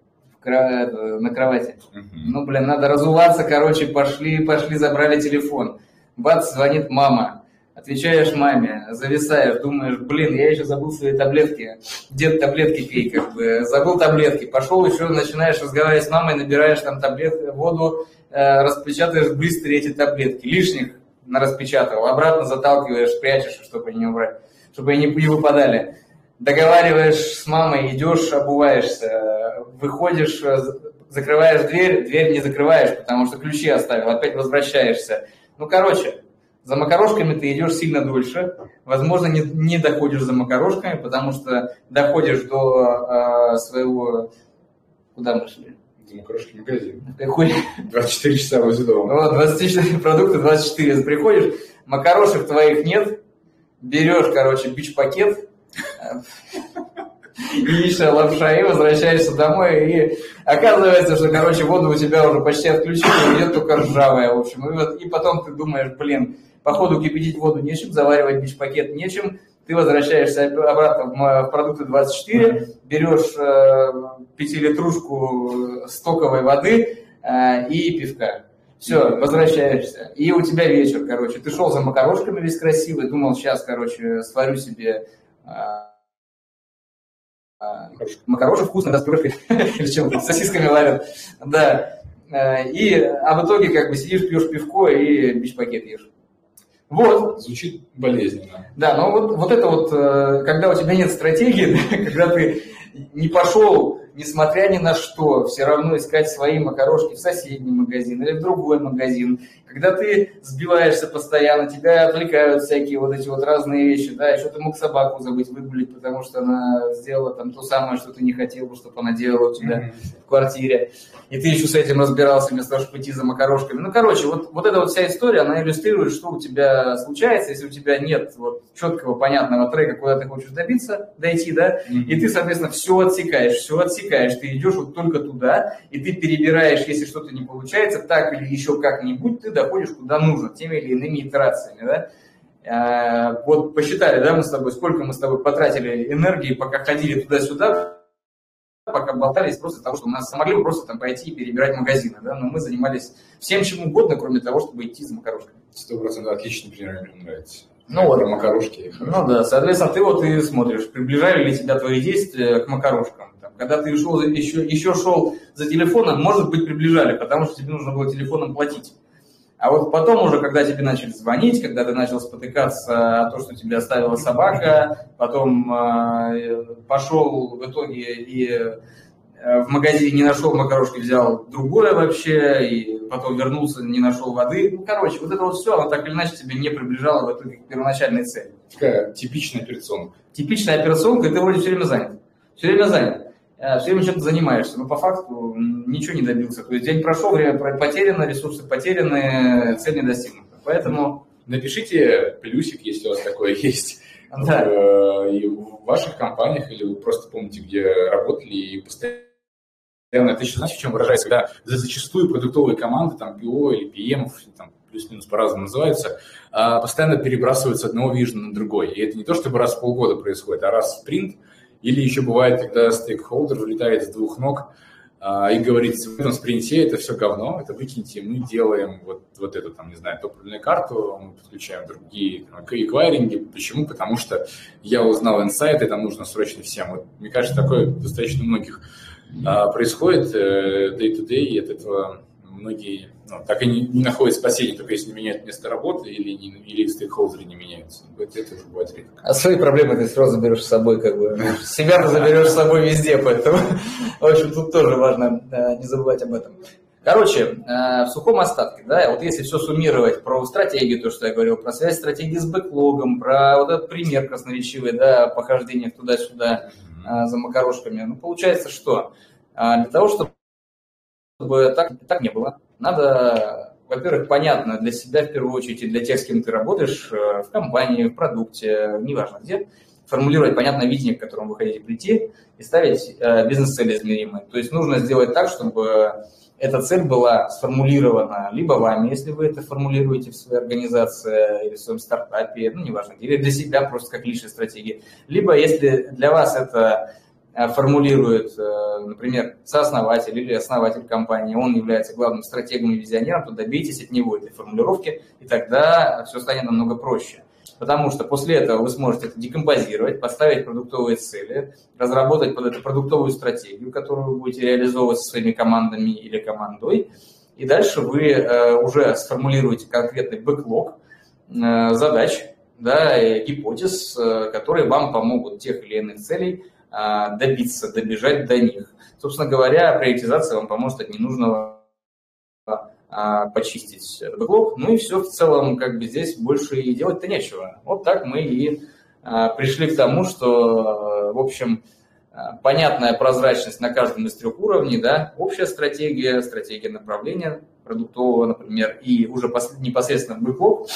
на кровати. Ну, блин, надо разуваться, короче, пошли, пошли, забрали телефон. Бац, звонит мама. Отвечаешь маме, зависаешь, думаешь, блин, я еще забыл свои таблетки. Дед таблетки пей, как бы. Забыл таблетки. Пошел еще, начинаешь разговаривать с мамой, набираешь там таблетки, воду, э, распечатаешь быстро эти таблетки. Лишних распечатал, обратно заталкиваешь, прячешь, чтобы не убрать, чтобы они не выпадали. Договариваешь с мамой, идешь, обуваешься, выходишь, э, закрываешь дверь, дверь не закрываешь, потому что ключи оставил, опять возвращаешься. Ну, короче, за макарошками ты идешь сильно дольше, возможно, не, не доходишь за макарошками, потому что доходишь до э, своего... Куда мы шли? За макарошки магазин. Какой? 24 часа возле дома. Вот, 24 продукты, 24. Приходишь, макарошек твоих нет, берешь, короче, бич-пакет, яичная лапша, и возвращаешься домой, и оказывается, что, короче, воду у тебя уже почти отключили, идет только ржавая, в общем. И, вот, и потом ты думаешь, блин, походу кипятить воду нечем, заваривать бич-пакет нечем, ты возвращаешься обратно в продукты 24, берешь э, пятилитрушку стоковой воды э, и пивка. Все, возвращаешься. И у тебя вечер, короче. Ты шел за макарошками весь красивый, думал, сейчас, короче, сварю себе э, макарошек вкусно, да, с пюрешкой, или чем сосисками варят. Да. И, а в итоге, как бы, сидишь, пьешь пивко и бич-пакет ешь. Вот. Звучит болезненно. Да, но вот, вот это вот, э, когда у тебя нет стратегии, когда ты не пошел, несмотря ни на что, все равно искать свои макарошки в соседний магазин или в другой магазин, когда ты сбиваешься постоянно, тебя отвлекают всякие вот эти вот разные вещи, да, еще ты мог собаку забыть выгулить, потому что она сделала там то самое, что ты не хотел, чтобы она делала у тебя mm-hmm. в квартире, и ты еще с этим разбирался вместо того, чтобы пойти за макарошками. Ну, короче, вот, вот эта вот вся история, она иллюстрирует, что у тебя случается, если у тебя нет вот четкого, понятного трека, куда ты хочешь добиться, дойти, да, mm-hmm. и ты, соответственно, все отсекаешь, все отсекаешь, ты идешь вот только туда, и ты перебираешь, если что-то не получается, так или еще как-нибудь, ты доходишь куда нужно, теми или иными итерациями, да. А, вот посчитали, да, мы с тобой, сколько мы с тобой потратили энергии, пока ходили туда-сюда, пока болтались просто того, что у нас могли бы просто там пойти и перебирать магазины, да, но мы занимались всем чем угодно, кроме того, чтобы идти за макарошками. Сто процентов отличный пример, мне нравится. Ну вот. Про макарошки. Ну да, соответственно, ты вот и смотришь, приближали ли тебя твои действия к макарошкам. Там, когда ты шел, еще, еще шел за телефоном, может быть, приближали, потому что тебе нужно было телефоном платить. А вот потом уже, когда тебе начали звонить, когда ты начал спотыкаться о том, что тебе оставила собака, потом э, пошел в итоге и э, в магазине не нашел макарошки, взял другое вообще, и потом вернулся, не нашел воды. Ну, короче, вот это вот все, оно так или иначе тебе не приближало в итоге к первоначальной цели. Такая типичная операционка. Типичная операционка, и ты вроде все время занят. Все время занят. Э, все время чем-то занимаешься, но по факту ничего не добился. То есть день прошел, время потеряно, ресурсы потеряны, цель не достигнута. Поэтому... Напишите плюсик, если у вас такое есть. Да. В, э, и в ваших компаниях, или вы просто помните, где работали и постоянно это еще знаете, в чем выражается, когда зачастую продуктовые команды, там, PO или PM, там, плюс-минус по-разному называются, а, постоянно перебрасываются с одного вижена на другой. И это не то, чтобы раз в полгода происходит, а раз в спринт – или еще бывает, когда стейкхолдер вылетает с двух ног, а, и говорить, в этом спринте это все говно, это выкиньте, мы делаем вот, вот эту, там, не знаю, топливную карту, мы подключаем другие эквайринги. Почему? Потому что я узнал инсайты, там нужно срочно всем. Вот, мне кажется, такое достаточно многих а, происходит э, day-to-day, и от этого многие ну, так и не, не находят спасения, только если меняют место работы или, не, или стейкхолдеры не меняются. Это, это уже бывает редко. А свои проблемы ты сразу заберешь с собой, как бы. Себя заберешь с собой везде, поэтому, в общем, тут тоже важно э, не забывать об этом. Короче, э, в сухом остатке, да, вот если все суммировать про стратегию, то, что я говорил, про связь стратегии с бэклогом, про вот этот пример красноречивый, да, похождение туда-сюда mm-hmm. за макарошками, ну, получается, что для того, чтобы чтобы так, так не было. Надо, во-первых, понятно для себя в первую очередь и для тех, с кем ты работаешь, э, в компании, в продукте, неважно где, формулировать понятное видение, к которому вы хотите прийти, и ставить э, бизнес-цели измеримые. То есть нужно сделать так, чтобы эта цель была сформулирована либо вами, если вы это формулируете в своей организации или в своем стартапе, ну, неважно, или для себя просто как личной стратегии, либо если для вас это формулирует, э, например, сооснователь или основатель компании, он является главным стратегом и визионером, то добейтесь от него этой формулировки, и тогда все станет намного проще. Потому что после этого вы сможете это декомпозировать, поставить продуктовые цели, разработать под это продуктовую стратегию, которую вы будете реализовывать со своими командами или командой. И дальше вы э, уже сформулируете конкретный бэклог задач, да, гипотез, которые вам помогут тех или иных целей добиться, добежать до них. Собственно говоря, приоритизация вам поможет от ненужного а, почистить бэклог. Ну и все в целом, как бы здесь больше и делать-то нечего. Вот так мы и а, пришли к тому, что, в общем, понятная прозрачность на каждом из трех уровней, да, общая стратегия, стратегия направления продуктового, например, и уже непосредственно бэклог.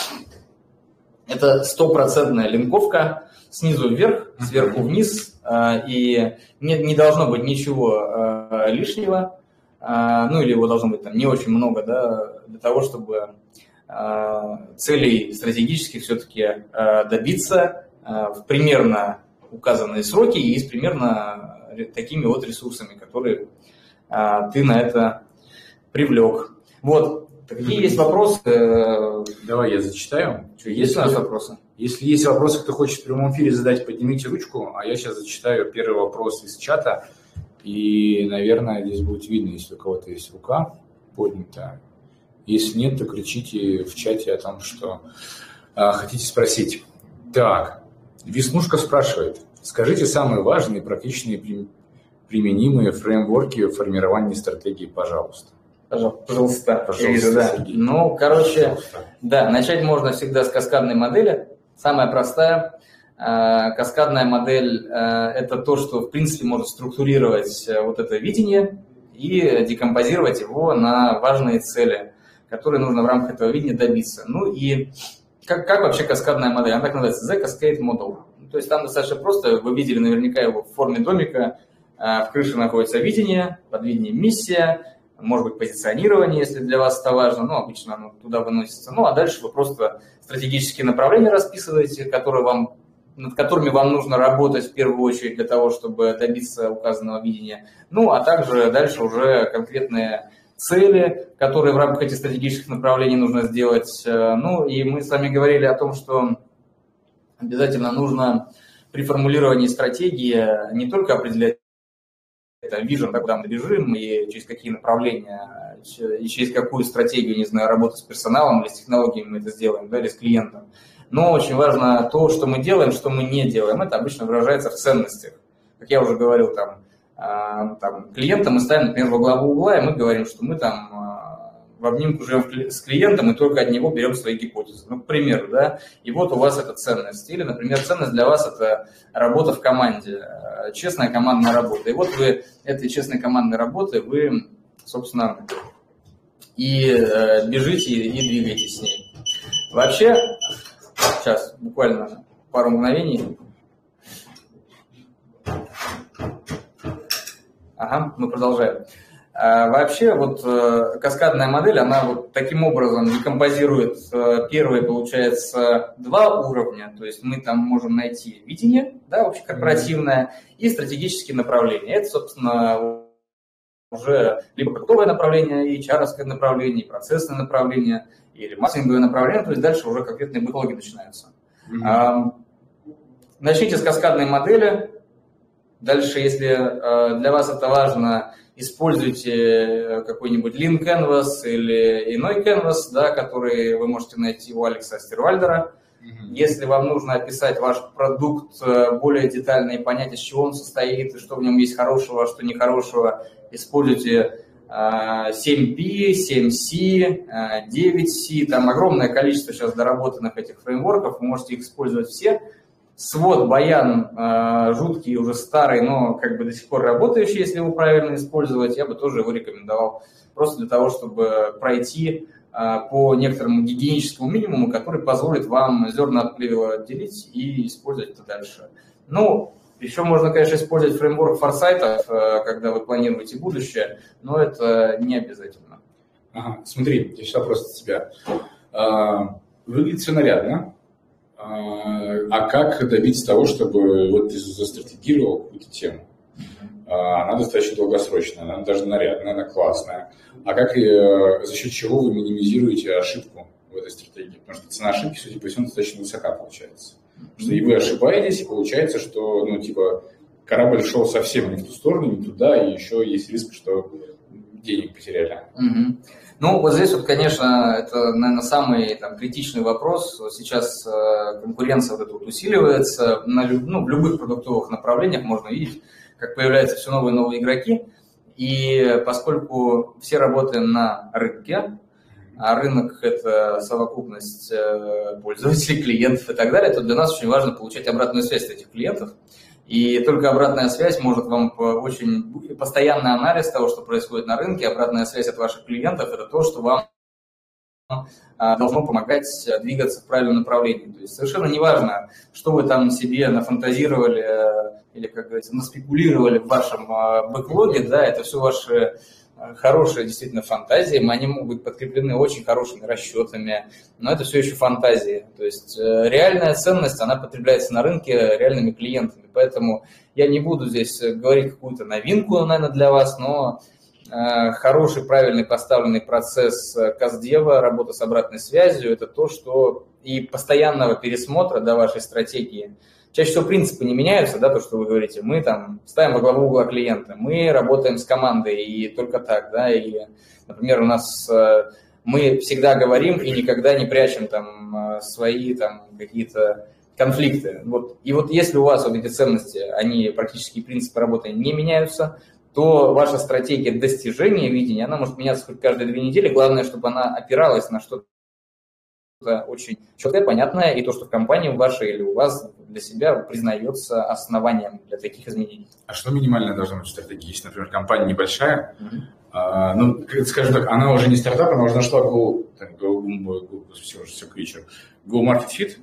Это стопроцентная линковка снизу вверх, сверху вниз, а, и не, не должно быть ничего а, лишнего, а, ну или его должно быть там не очень много, да, для того, чтобы целей стратегических все-таки добиться в примерно указанные сроки и с примерно такими вот ресурсами, которые ты на это привлек. Вот, какие есть вопросы? Давай я зачитаю. Что, есть у нас вопросы? Если есть вопросы, кто хочет в прямом эфире задать, поднимите ручку, а я сейчас зачитаю первый вопрос из чата. И, наверное, здесь будет видно, если у кого-то есть рука поднята. Если нет, то кричите в чате о том, что а, хотите спросить. Так, Веснушка спрашивает. Скажите самые важные практичные применимые фреймворки формирования стратегии, пожалуйста. Пожалуйста, пожалуйста, вижу, да. Ну, короче, пожалуйста. да, начать можно всегда с каскадной модели. Самая простая э, каскадная модель э, – это то, что, в принципе, может структурировать э, вот это видение и декомпозировать его на важные цели, которые нужно в рамках этого видения добиться. Ну и как, как вообще каскадная модель? Она так называется – The Cascade Model. То есть там достаточно просто, вы видели наверняка его в форме домика, в крыше находится видение, под видением миссия, может быть, позиционирование, если для вас это важно, ну, обычно оно туда выносится. Ну, а дальше вы просто стратегические направления расписываете, которые вам, над которыми вам нужно работать в первую очередь для того, чтобы добиться указанного видения. Ну, а также дальше уже конкретные цели, которые в рамках этих стратегических направлений нужно сделать. Ну, и мы с вами говорили о том, что обязательно нужно при формулировании стратегии не только определять это да, куда мы бежим, и через какие направления, и через какую стратегию, не знаю, работы с персоналом или с технологиями мы это сделаем, да, или с клиентом. Но очень важно то, что мы делаем, что мы не делаем. Это обычно выражается в ценностях. Как я уже говорил, там, а, там клиента мы ставим, например, во главу угла, и мы говорим, что мы там в обнимку живем с клиентом и только от него берем свои гипотезы. Ну, к примеру, да, и вот у вас это ценность. Или, например, ценность для вас – это работа в команде, э, честная командная работа. И вот вы этой честной командной работы, вы, собственно, и э, бежите и двигаетесь с ней. Вообще, сейчас, буквально пару мгновений. Ага, мы продолжаем. А вообще, вот э, каскадная модель, она вот таким образом декомпозирует э, первые, получается, два уровня. То есть мы там можем найти видение, да, общекорпоративное, и стратегические направления. Это, собственно, уже либо продуктовое направление, HR направление, процессное направление или маркетинговое направление, то есть дальше уже конкретные бэклоги начинаются. Mm-hmm. Начните с каскадной модели. Дальше, если э, для вас это важно, используйте э, какой-нибудь Lean Canvas или иной Canvas, да, который вы можете найти у Алекса Стервальдера. Если вам нужно описать ваш продукт э, более детально и понять, из чего он состоит, и что в нем есть хорошего, а что нехорошего, используйте 7P, 7C, 9C, там огромное количество сейчас доработанных этих фреймворков, вы можете их использовать все. Свод Баян э, жуткий, уже старый, но как бы до сих пор работающий, если его правильно использовать, я бы тоже его рекомендовал. Просто для того, чтобы пройти э, по некоторому гигиеническому минимуму, который позволит вам зерна от плевела отделить и использовать это дальше. Ну, еще можно, конечно, использовать фреймворк форсайтов, э, когда вы планируете будущее, но это не обязательно. Ага, смотри, здесь вопрос от тебя. А, выглядит все нарядно, а, как добиться того, чтобы вот ты застратегировал какую-то тему? А, она достаточно долгосрочная, она даже нарядная, она классная. А как э, за счет чего вы минимизируете ошибку в этой стратегии? Потому что цена ошибки, судя по всему, достаточно высока получается. Что и вы ошибаетесь, и получается, что, ну, типа, корабль шел совсем не в ту сторону, не туда, и еще есть риск, что денег потеряли. Угу. Ну, вот здесь вот, конечно, это, наверное, самый там, критичный вопрос. Сейчас э, конкуренция вот эта вот усиливается. На, ну, в любых продуктовых направлениях можно видеть, как появляются все новые и новые игроки. И поскольку все работаем на рынке, а рынок – это совокупность э, пользователей, клиентов и так далее, то для нас очень важно получать обратную связь от этих клиентов. И только обратная связь может вам очень постоянный анализ того, что происходит на рынке, обратная связь от ваших клиентов – это то, что вам а, должно помогать двигаться в правильном направлении. То есть совершенно неважно, что вы там себе нафантазировали э, или, как говорится, наспекулировали в вашем а, бэклоге, да, это все ваши хорошие действительно фантазии, они могут быть подкреплены очень хорошими расчетами, но это все еще фантазии. То есть э, реальная ценность, она потребляется на рынке реальными клиентами. Поэтому я не буду здесь говорить какую-то новинку, наверное, для вас, но э, хороший, правильный поставленный процесс каздева, работа с обратной связью, это то, что и постоянного пересмотра до вашей стратегии – чаще всего принципы не меняются, да, то, что вы говорите, мы там ставим во главу угла клиента, мы работаем с командой и только так, да, или, например, у нас э, мы всегда говорим и никогда не прячем там э, свои там какие-то конфликты. Вот. И вот если у вас вот эти ценности, они практически принципы работы не меняются, то ваша стратегия достижения видения, она может меняться хоть каждые две недели. Главное, чтобы она опиралась на что-то очень четкое, понятное, и то, что в компании вашей или у вас для себя признается основанием для таких изменений. А что минимальная должна быть стратегия? Если, например, компания небольшая, mm-hmm. а, ну, скажем так, она уже не стартап, она уже нашла Go, так, Go, Go, Go все, все к вечеру, Go Market Fit,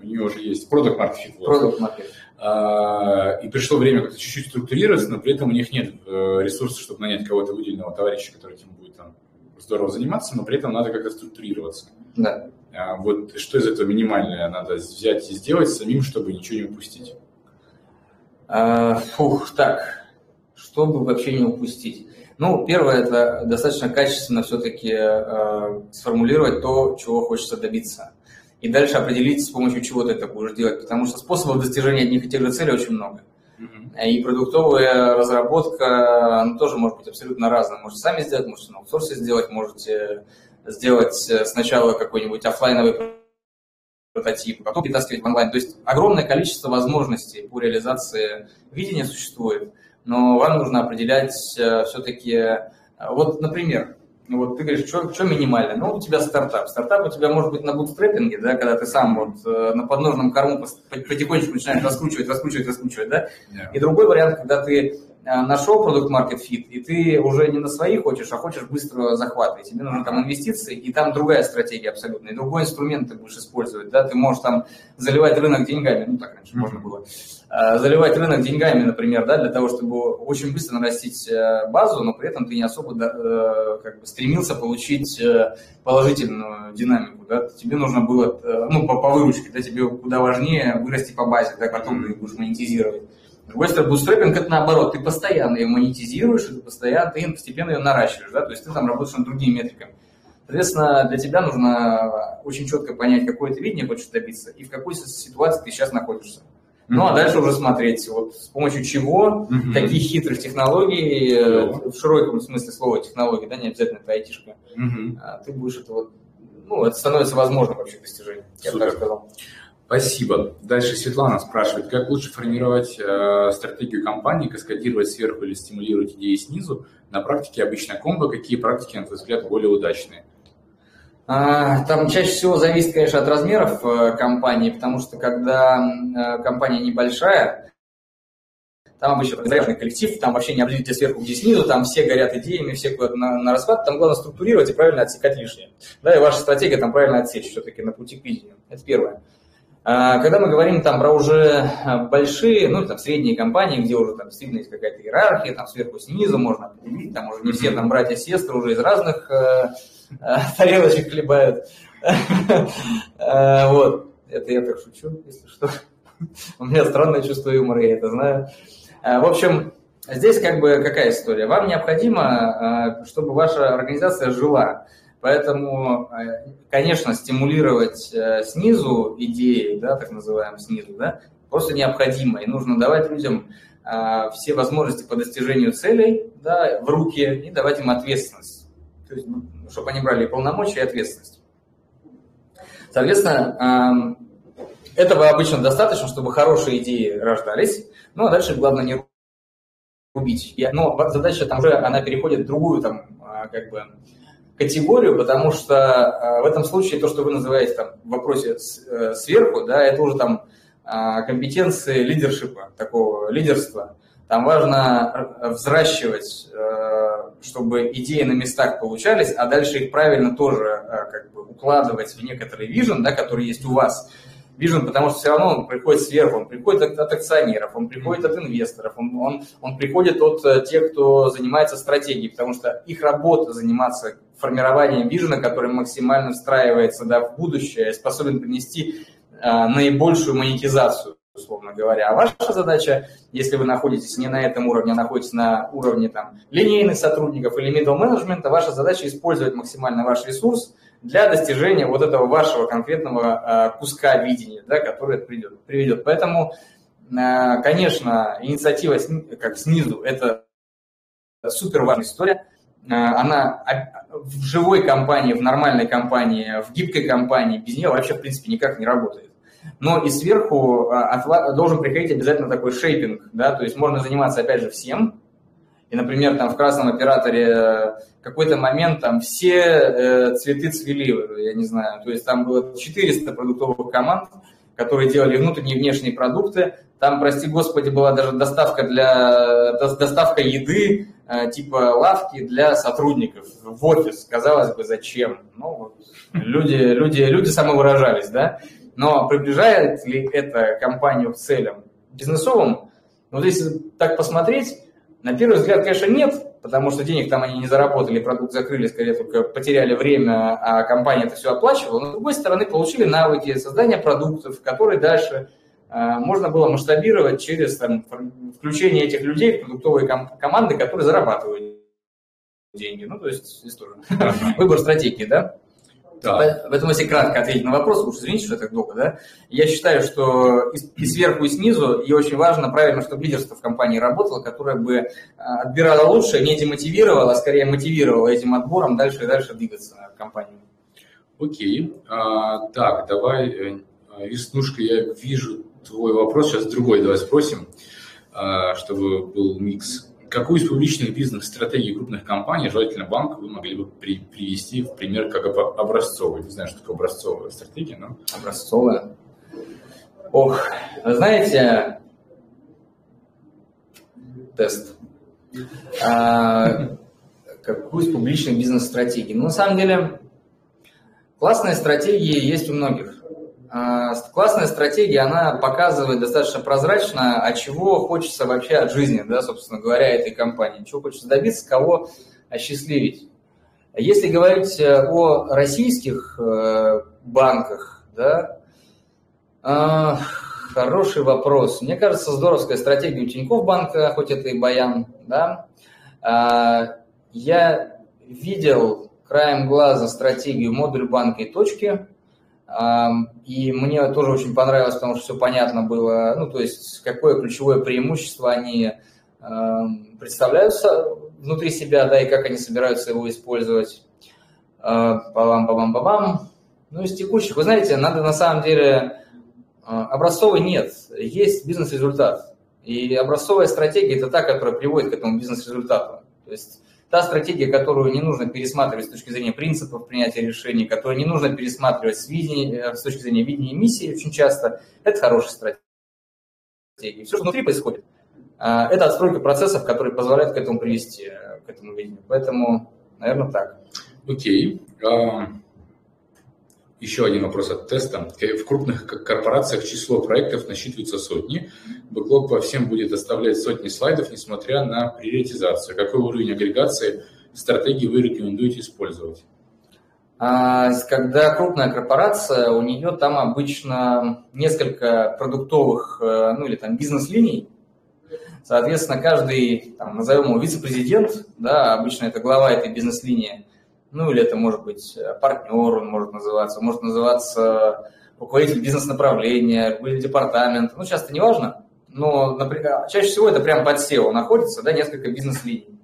у нее уже есть Product Market Fit. Product Market. А, и пришло время как-то чуть-чуть структурироваться, но при этом у них нет э, ресурсов, чтобы нанять кого-то выделенного товарища, который этим будет там здорово заниматься, но при этом надо как-то структурироваться. Да. А вот что из этого минимальное надо взять и сделать самим, чтобы ничего не упустить? А, фух, так, чтобы вообще не упустить. Ну, первое, это достаточно качественно все-таки э, сформулировать то, чего хочется добиться. И дальше определить, с помощью чего ты это будешь делать. Потому что способов достижения одних и тех же целей очень много. Uh-huh. И продуктовая разработка, она тоже может быть абсолютно разная. Можете сами сделать, можете на аутсорсе сделать, можете сделать э, сначала какой-нибудь офлайновый прототип, потом перетаскивать в онлайн. То есть огромное количество возможностей по реализации видения существует, но вам нужно определять э, все-таки, э, вот, например, вот ты говоришь, что, что минимально? Ну, у тебя стартап. Стартап у тебя может быть на бутстрепинге, да, когда ты сам вот на подножном корму потихонечку начинаешь раскручивать, раскручивать, раскручивать, да? Yeah. И другой вариант, когда ты нашел продукт market fit, и ты уже не на свои хочешь, а хочешь быстро захватывать. Тебе нужны там инвестиции, и там другая стратегия абсолютно, и другой инструмент ты будешь использовать. Да? Ты можешь там заливать рынок деньгами, ну так раньше mm-hmm. можно было, э, заливать рынок деньгами, например, да, для того, чтобы очень быстро нарастить э, базу, но при этом ты не особо как бы, стремился получить положительную динамику. Да? Тебе нужно было, ну, по, по выручке, да, тебе куда важнее вырасти по базе, да, потом ты будешь монетизировать. Стороны, бутстрепинг это наоборот, ты постоянно ее монетизируешь, ты постоянно, ты постепенно ее наращиваешь, да, то есть ты там работаешь над другими метриками. Соответственно, для тебя нужно очень четко понять, какое ты видение хочешь добиться и в какой ситуации ты сейчас находишься. Ну, а дальше уже смотреть, вот с помощью чего, mm-hmm. каких хитрых технологий, mm-hmm. в широком смысле слова технологии, да, не обязательно это айтишка, mm-hmm. ты будешь это вот, ну, это становится возможным вообще достижение, я бы так сказал. Спасибо. Дальше Светлана спрашивает, как лучше формировать э, стратегию компании, каскадировать сверху или стимулировать идеи снизу? На практике обычно комбо, какие практики, на твой взгляд, более удачные? А, там чаще всего зависит, конечно, от размеров э, компании, потому что когда э, компания небольшая, там обычно заряженный коллектив, там вообще не определить, где сверху, где снизу, там все горят идеями, все куда-то на, на распад, там главное структурировать и правильно отсекать лишнее. Да, и ваша стратегия там правильно отсечь все-таки на пути к видению. Это первое. А, когда мы говорим там про уже большие, ну, там, средние компании, где уже там действительно есть какая-то иерархия, там сверху снизу можно определить, там уже не все там братья-сестры уже из разных э, э, тарелочек хлебают. Э, вот, это я так шучу, если что. У меня странное чувство юмора, я это знаю. В общем, здесь как бы какая история? Вам необходимо, чтобы ваша организация жила. Поэтому, э, конечно, стимулировать э, снизу идеи, да, так называемые снизу, да, просто необходимо. И нужно давать людям э, все возможности по достижению целей да, в руки и давать им ответственность. То есть, ну, чтобы они брали полномочия и ответственность. Соответственно, этого обычно достаточно, чтобы хорошие идеи рождались. Ну, а дальше главное не рубить. Но задача там уже, она переходит в другую, там, как бы, категорию, потому что э, в этом случае то, что вы называете там в вопросе э, сверху, да, это уже там э, компетенции лидершипа, такого лидерства. Там важно взращивать, чтобы идеи на местах получались, а дальше их правильно тоже как бы укладывать в некоторый вижен, да, который есть у вас. Vision, потому что все равно он приходит сверху, он приходит от, от акционеров, он приходит от инвесторов, он, он, он приходит от э, тех, кто занимается стратегией, потому что их работа заниматься формированием вижена, который максимально встраивается да, в будущее, способен принести а, наибольшую монетизацию, условно говоря. А ваша задача, если вы находитесь не на этом уровне, а находитесь на уровне там, линейных сотрудников или middle management, ваша задача использовать максимально ваш ресурс – для достижения вот этого вашего конкретного а, куска видения, да, который придет, приведет. Поэтому, а, конечно, инициатива как снизу – это супер важная история. А, она в живой компании, в нормальной компании, в гибкой компании, без нее вообще, в принципе, никак не работает. Но и сверху должен приходить обязательно такой шейпинг, да, то есть можно заниматься, опять же, всем, и, например, там в красном операторе какой-то момент там все э, цветы цвели, я не знаю, то есть там было 400 продуктовых команд, которые делали внутренние и внешние продукты. Там, прости господи, была даже доставка для доставка еды э, типа лавки для сотрудников в офис. Казалось бы, зачем? Ну, вот, люди, люди, люди самовыражались, да? Но приближает ли это компанию к целям бизнесовым? Вот если так посмотреть, на первый взгляд, конечно, нет, потому что денег там они не заработали, продукт закрыли, скорее только потеряли время, а компания это все оплачивала. Но, с другой стороны, получили навыки создания продуктов, которые дальше э, можно было масштабировать через там, включение этих людей в продуктовые ком- команды, которые зарабатывают деньги. Ну, то есть здесь тоже выбор стратегии, да? Да. Поэтому, если кратко ответить на вопрос, уж извините, что я так долго, да, я считаю, что и, сверху, и снизу, и очень важно правильно, чтобы лидерство в компании работало, которое бы а, отбирало лучшее, не демотивировало, а скорее мотивировало этим отбором дальше и дальше двигаться в компанию. Окей. А, так, давай, э, Веснушка, я вижу твой вопрос, сейчас другой давай спросим, а, чтобы был микс Какую из публичных бизнес-стратегий крупных компаний, желательно банк, вы могли бы при, привести в пример как образцовую? Не знаю, что такое образцовая стратегия, но... Образцовая? Ох, знаете, тест. А, какую из публичных бизнес-стратегий? Ну, на самом деле, классные стратегии есть у многих. А, классная стратегия, она показывает достаточно прозрачно, а чего хочется вообще от жизни, да, собственно говоря, этой компании, чего хочется добиться, кого осчастливить. Если говорить э, о российских э, банках, да, а, Хороший вопрос. Мне кажется, здоровская стратегия у Тинькофф банка, хоть это и Баян, да. А, я видел краем глаза стратегию модуль банка и точки, и мне тоже очень понравилось, потому что все понятно было, ну, то есть какое ключевое преимущество они представляют внутри себя, да, и как они собираются его использовать. Палам-палам-палам. Ну, из текущих, вы знаете, надо на самом деле, образцовый нет, есть бизнес-результат. И образцовая стратегия – это та, которая приводит к этому бизнес-результату. То есть та стратегия, которую не нужно пересматривать с точки зрения принципов принятия решений, которую не нужно пересматривать с, видения, э, с точки зрения видения миссии очень часто, это хорошая стратегия. Все, что внутри происходит, а, это отстройка процессов, которые позволяют к этому привести, э, к этому видению. Поэтому, наверное, так. Окей. Okay. Еще один вопрос от теста. В крупных корпорациях число проектов насчитывается сотни. Бэклог по всем будет оставлять сотни слайдов, несмотря на приоритизацию. Какой уровень агрегации стратегии вы рекомендуете использовать? А, когда крупная корпорация, у нее там обычно несколько продуктовых, э, ну или там бизнес-линий. Соответственно, каждый, там, назовем его вице-президент, да, обычно это глава этой бизнес-линии, ну или это может быть э, партнер, он может называться, может называться руководитель бизнес-направления, руководитель департамента, ну часто не важно, но например, чаще всего это прямо под SEO находится, да, несколько бизнес-линий.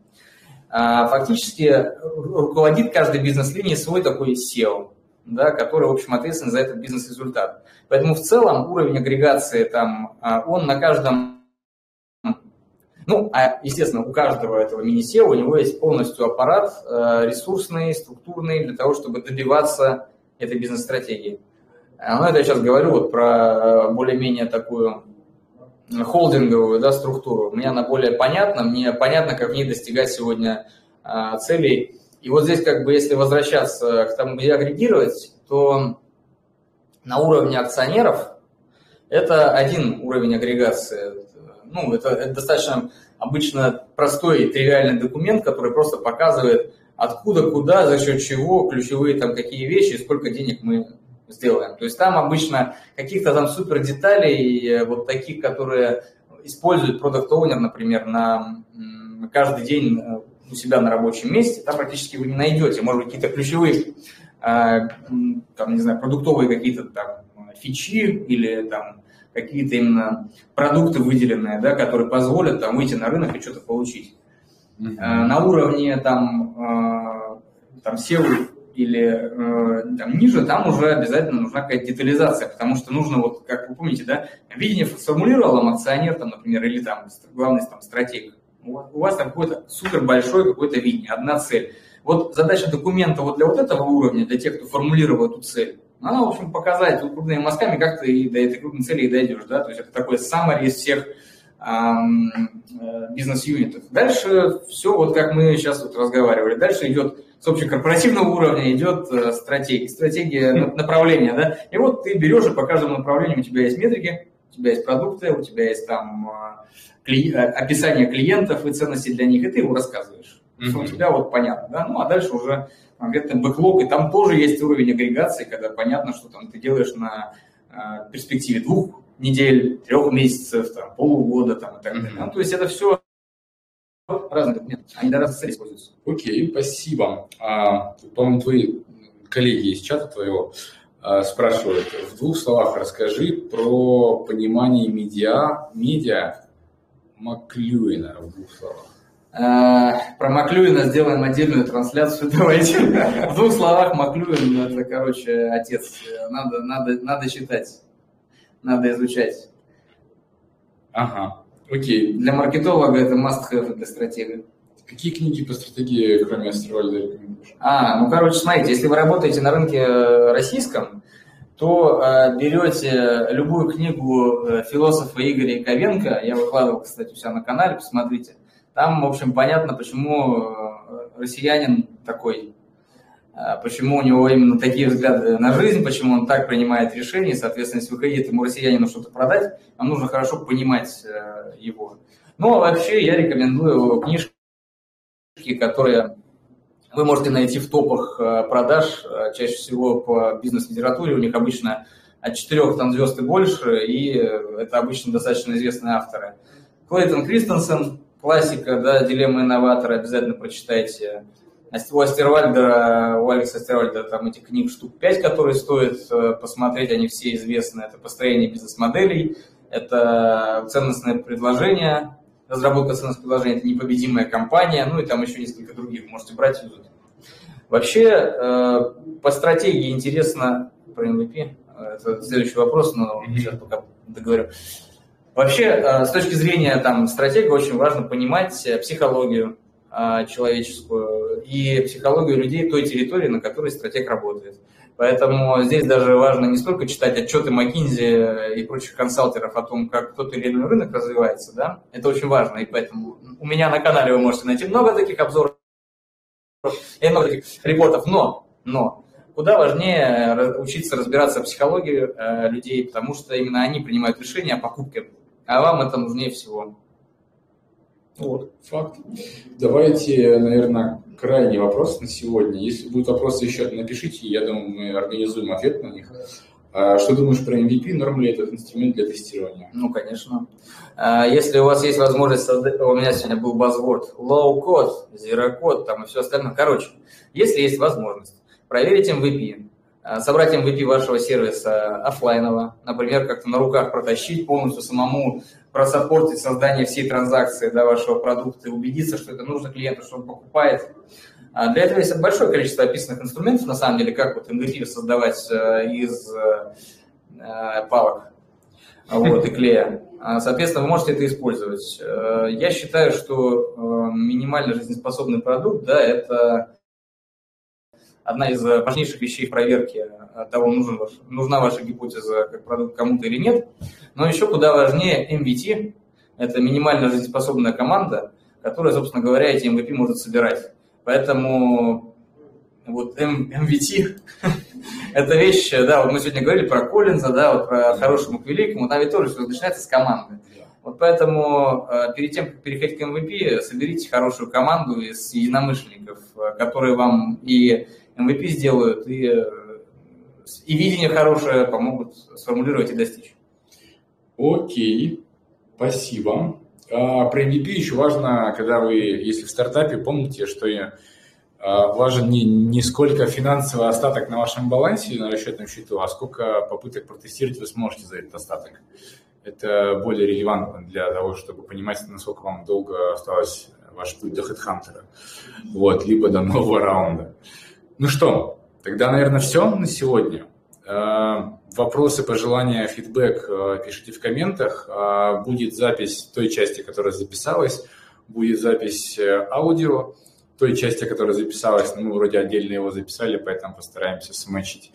А, фактически руководит каждой бизнес-линией свой такой SEO, да, который, в общем, ответственен за этот бизнес-результат. Поэтому в целом уровень агрегации там, а, он на каждом ну, а, естественно, у каждого этого мини-SEO у него есть полностью аппарат э, ресурсный, структурный для того, чтобы добиваться этой бизнес-стратегии. А, ну, это я сейчас говорю вот про э, более-менее такую холдинговую да, структуру. Мне она более понятна, мне понятно, как в ней достигать сегодня э, целей. И вот здесь, как бы, если возвращаться к тому, где агрегировать, то на уровне акционеров это один уровень агрегации ну, это, это достаточно обычно простой тривиальный документ, который просто показывает, откуда, куда, за счет чего, ключевые там какие вещи, сколько денег мы сделаем. То есть там обычно каких-то там супер деталей, э, вот таких, которые использует продукт оунер например, на каждый день э, у себя на рабочем месте, там практически вы не найдете. Может быть, какие-то ключевые, э, там, не знаю, продуктовые какие-то там фичи или там какие-то именно продукты выделенные, да, которые позволят там выйти на рынок и что-то получить. Mm-hmm. На уровне там, а, там SEO или э, там, ниже, там уже обязательно нужна какая-то детализация, потому что нужно, вот, как вы помните, да, видение сформулировал вам акционер, там, например, или там главный там, стратег. У вас там какое-то супер большое какое-то видение, одна цель. Вот задача документа вот для вот этого уровня, для тех, кто формулировал эту цель, она, в общем, показать крупными мазками, как ты до этой крупной цели и дойдешь, да, то есть это такой summary из всех э, бизнес-юнитов. Дальше все, вот как мы сейчас вот разговаривали, дальше идет с общекорпоративного уровня идет э, стратегия, стратегия направления, да, и вот ты берешь, и по каждому направлению у тебя есть метрики, у тебя есть продукты, у тебя есть там э, кли... описание клиентов и ценности для них, и ты его рассказываешь. Mm-hmm. У тебя вот понятно, да, ну а дальше уже конкретный бэклог, и там тоже есть уровень агрегации, когда понятно, что там ты делаешь на э, перспективе двух недель, трех месяцев, там, полугода там, и так далее. Mm-hmm. Ну, то есть это все разные документы, они для разных целей используются. Окей, okay, спасибо. А, по-моему, твои коллеги из чата твоего а, спрашивают, в двух словах расскажи про понимание медиа, медиа Маклюина в двух словах. Э, про Маклюина сделаем отдельную трансляцию. Давайте. В двух словах Маклюин это, короче, отец. Надо, надо, надо читать. Надо изучать. Ага. Окей. Для маркетолога это must-have для стратега. Какие книги по стратегии, кроме Астервальда, рекомендуешь? А, ну, короче, смотрите, если вы работаете на рынке э, российском, то э, берете любую книгу э, философа Игоря Яковенко, я выкладывал, кстати, у себя на канале, посмотрите, там, в общем, понятно, почему э, россиянин такой, э, почему у него именно такие взгляды на жизнь, почему он так принимает решения. Соответственно, если вы хотите этому россиянину что-то продать, вам нужно хорошо понимать э, его. Ну, а вообще я рекомендую книжки, которые вы можете найти в топах продаж, чаще всего по бизнес-литературе. У них обычно от четырех там звезд и больше, и это обычно достаточно известные авторы. Клейтон Кристенсен, классика, да, дилемма инноватора, обязательно прочитайте. У Астервальда, у Алекса Астервальда там этих книг штук 5, которые стоит э, посмотреть, они все известны. Это построение бизнес-моделей, это ценностное предложение, разработка ценностных предложений, это непобедимая компания, ну и там еще несколько других, можете брать и юзать. Вообще, э, по стратегии интересно, про MVP, это следующий вопрос, но сейчас пока договорю. Вообще, э, с точки зрения там, стратегии, очень важно понимать психологию э, человеческую и психологию людей той территории, на которой стратег работает. Поэтому здесь даже важно не столько читать отчеты McKinsey и прочих консалтеров о том, как тот или иной рынок развивается, да, это очень важно, и поэтому у меня на канале вы можете найти много таких обзоров и много таких репортов, но, но куда важнее учиться разбираться в психологии э, людей, потому что именно они принимают решения о покупке а вам это нужнее всего. Вот, факт. Давайте, наверное, крайний вопрос на сегодня. Если будут вопросы еще, напишите, я думаю, мы организуем ответ на них. А что думаешь про MVP? Норм ли этот инструмент для тестирования? Ну, конечно. А если у вас есть возможность создать... У меня сегодня был buzzword low code, zero code, там и все остальное. Короче, если есть возможность проверить MVP, Э, собрать MVP вашего сервиса офлайнового, например, как-то на руках протащить полностью самому, просаппортить создание всей транзакции да, вашего продукта и убедиться, что это нужно клиенту, что он покупает. А для этого есть большое количество описанных инструментов, на самом деле, как вот MVP создавать э, из э, палок вот, и клея. А, соответственно, вы можете это использовать. Я считаю, что минимально жизнеспособный продукт, да, это одна из э, важнейших вещей проверки э, того, нужен нужна ваша гипотеза как продукт кому-то или нет. Но еще куда важнее MVT – это минимально жизнеспособная команда, которая, собственно говоря, эти MVP может собирать. Поэтому вот MVT – это вещь, да, вот мы сегодня говорили про Коллинза, да, вот про хорошему к великому, там ведь тоже все начинается с команды. Вот поэтому э, перед тем, как переходить к MVP, соберите хорошую команду из единомышленников, которые вам и MVP сделают, и, э, и видение хорошее помогут сформулировать и достичь. Окей, спасибо. А, про MVP еще важно, когда вы, если в стартапе, помните, что я, а, важен не, не сколько финансовый остаток на вашем балансе на расчетном счету, а сколько попыток протестировать вы сможете за этот остаток. Это более релевантно для того, чтобы понимать, насколько вам долго осталось ваш путь до HeadHunter, вот, либо до нового раунда. Ну что, тогда, наверное, все на сегодня. Э, вопросы, пожелания, фидбэк э, пишите в комментах. Э, будет запись той части, которая записалась. Будет запись аудио той части, которая записалась. Ну, мы вроде отдельно его записали, поэтому постараемся смочить.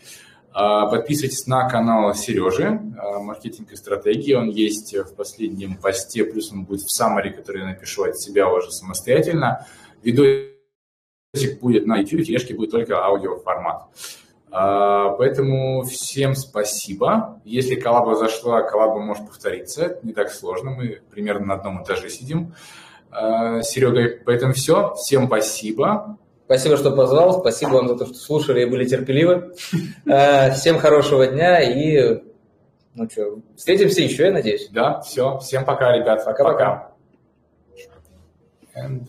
Подписывайтесь на канал Сережи «Маркетинг и стратегии». Он есть в последнем посте, плюс он будет в саммаре, который я напишу от себя уже самостоятельно. Видео будет на YouTube, тележке будет только аудиоформат. А, поэтому всем спасибо. Если коллаба зашла, коллаба может повториться. Не так сложно, мы примерно на одном этаже сидим. А, Серега, поэтому все. Всем спасибо. Спасибо, что позвал. Спасибо вам за то, что слушали и были терпеливы. А, всем хорошего дня и ну что, встретимся еще, я надеюсь. Да, все. Всем пока, ребят. Пока-пока. And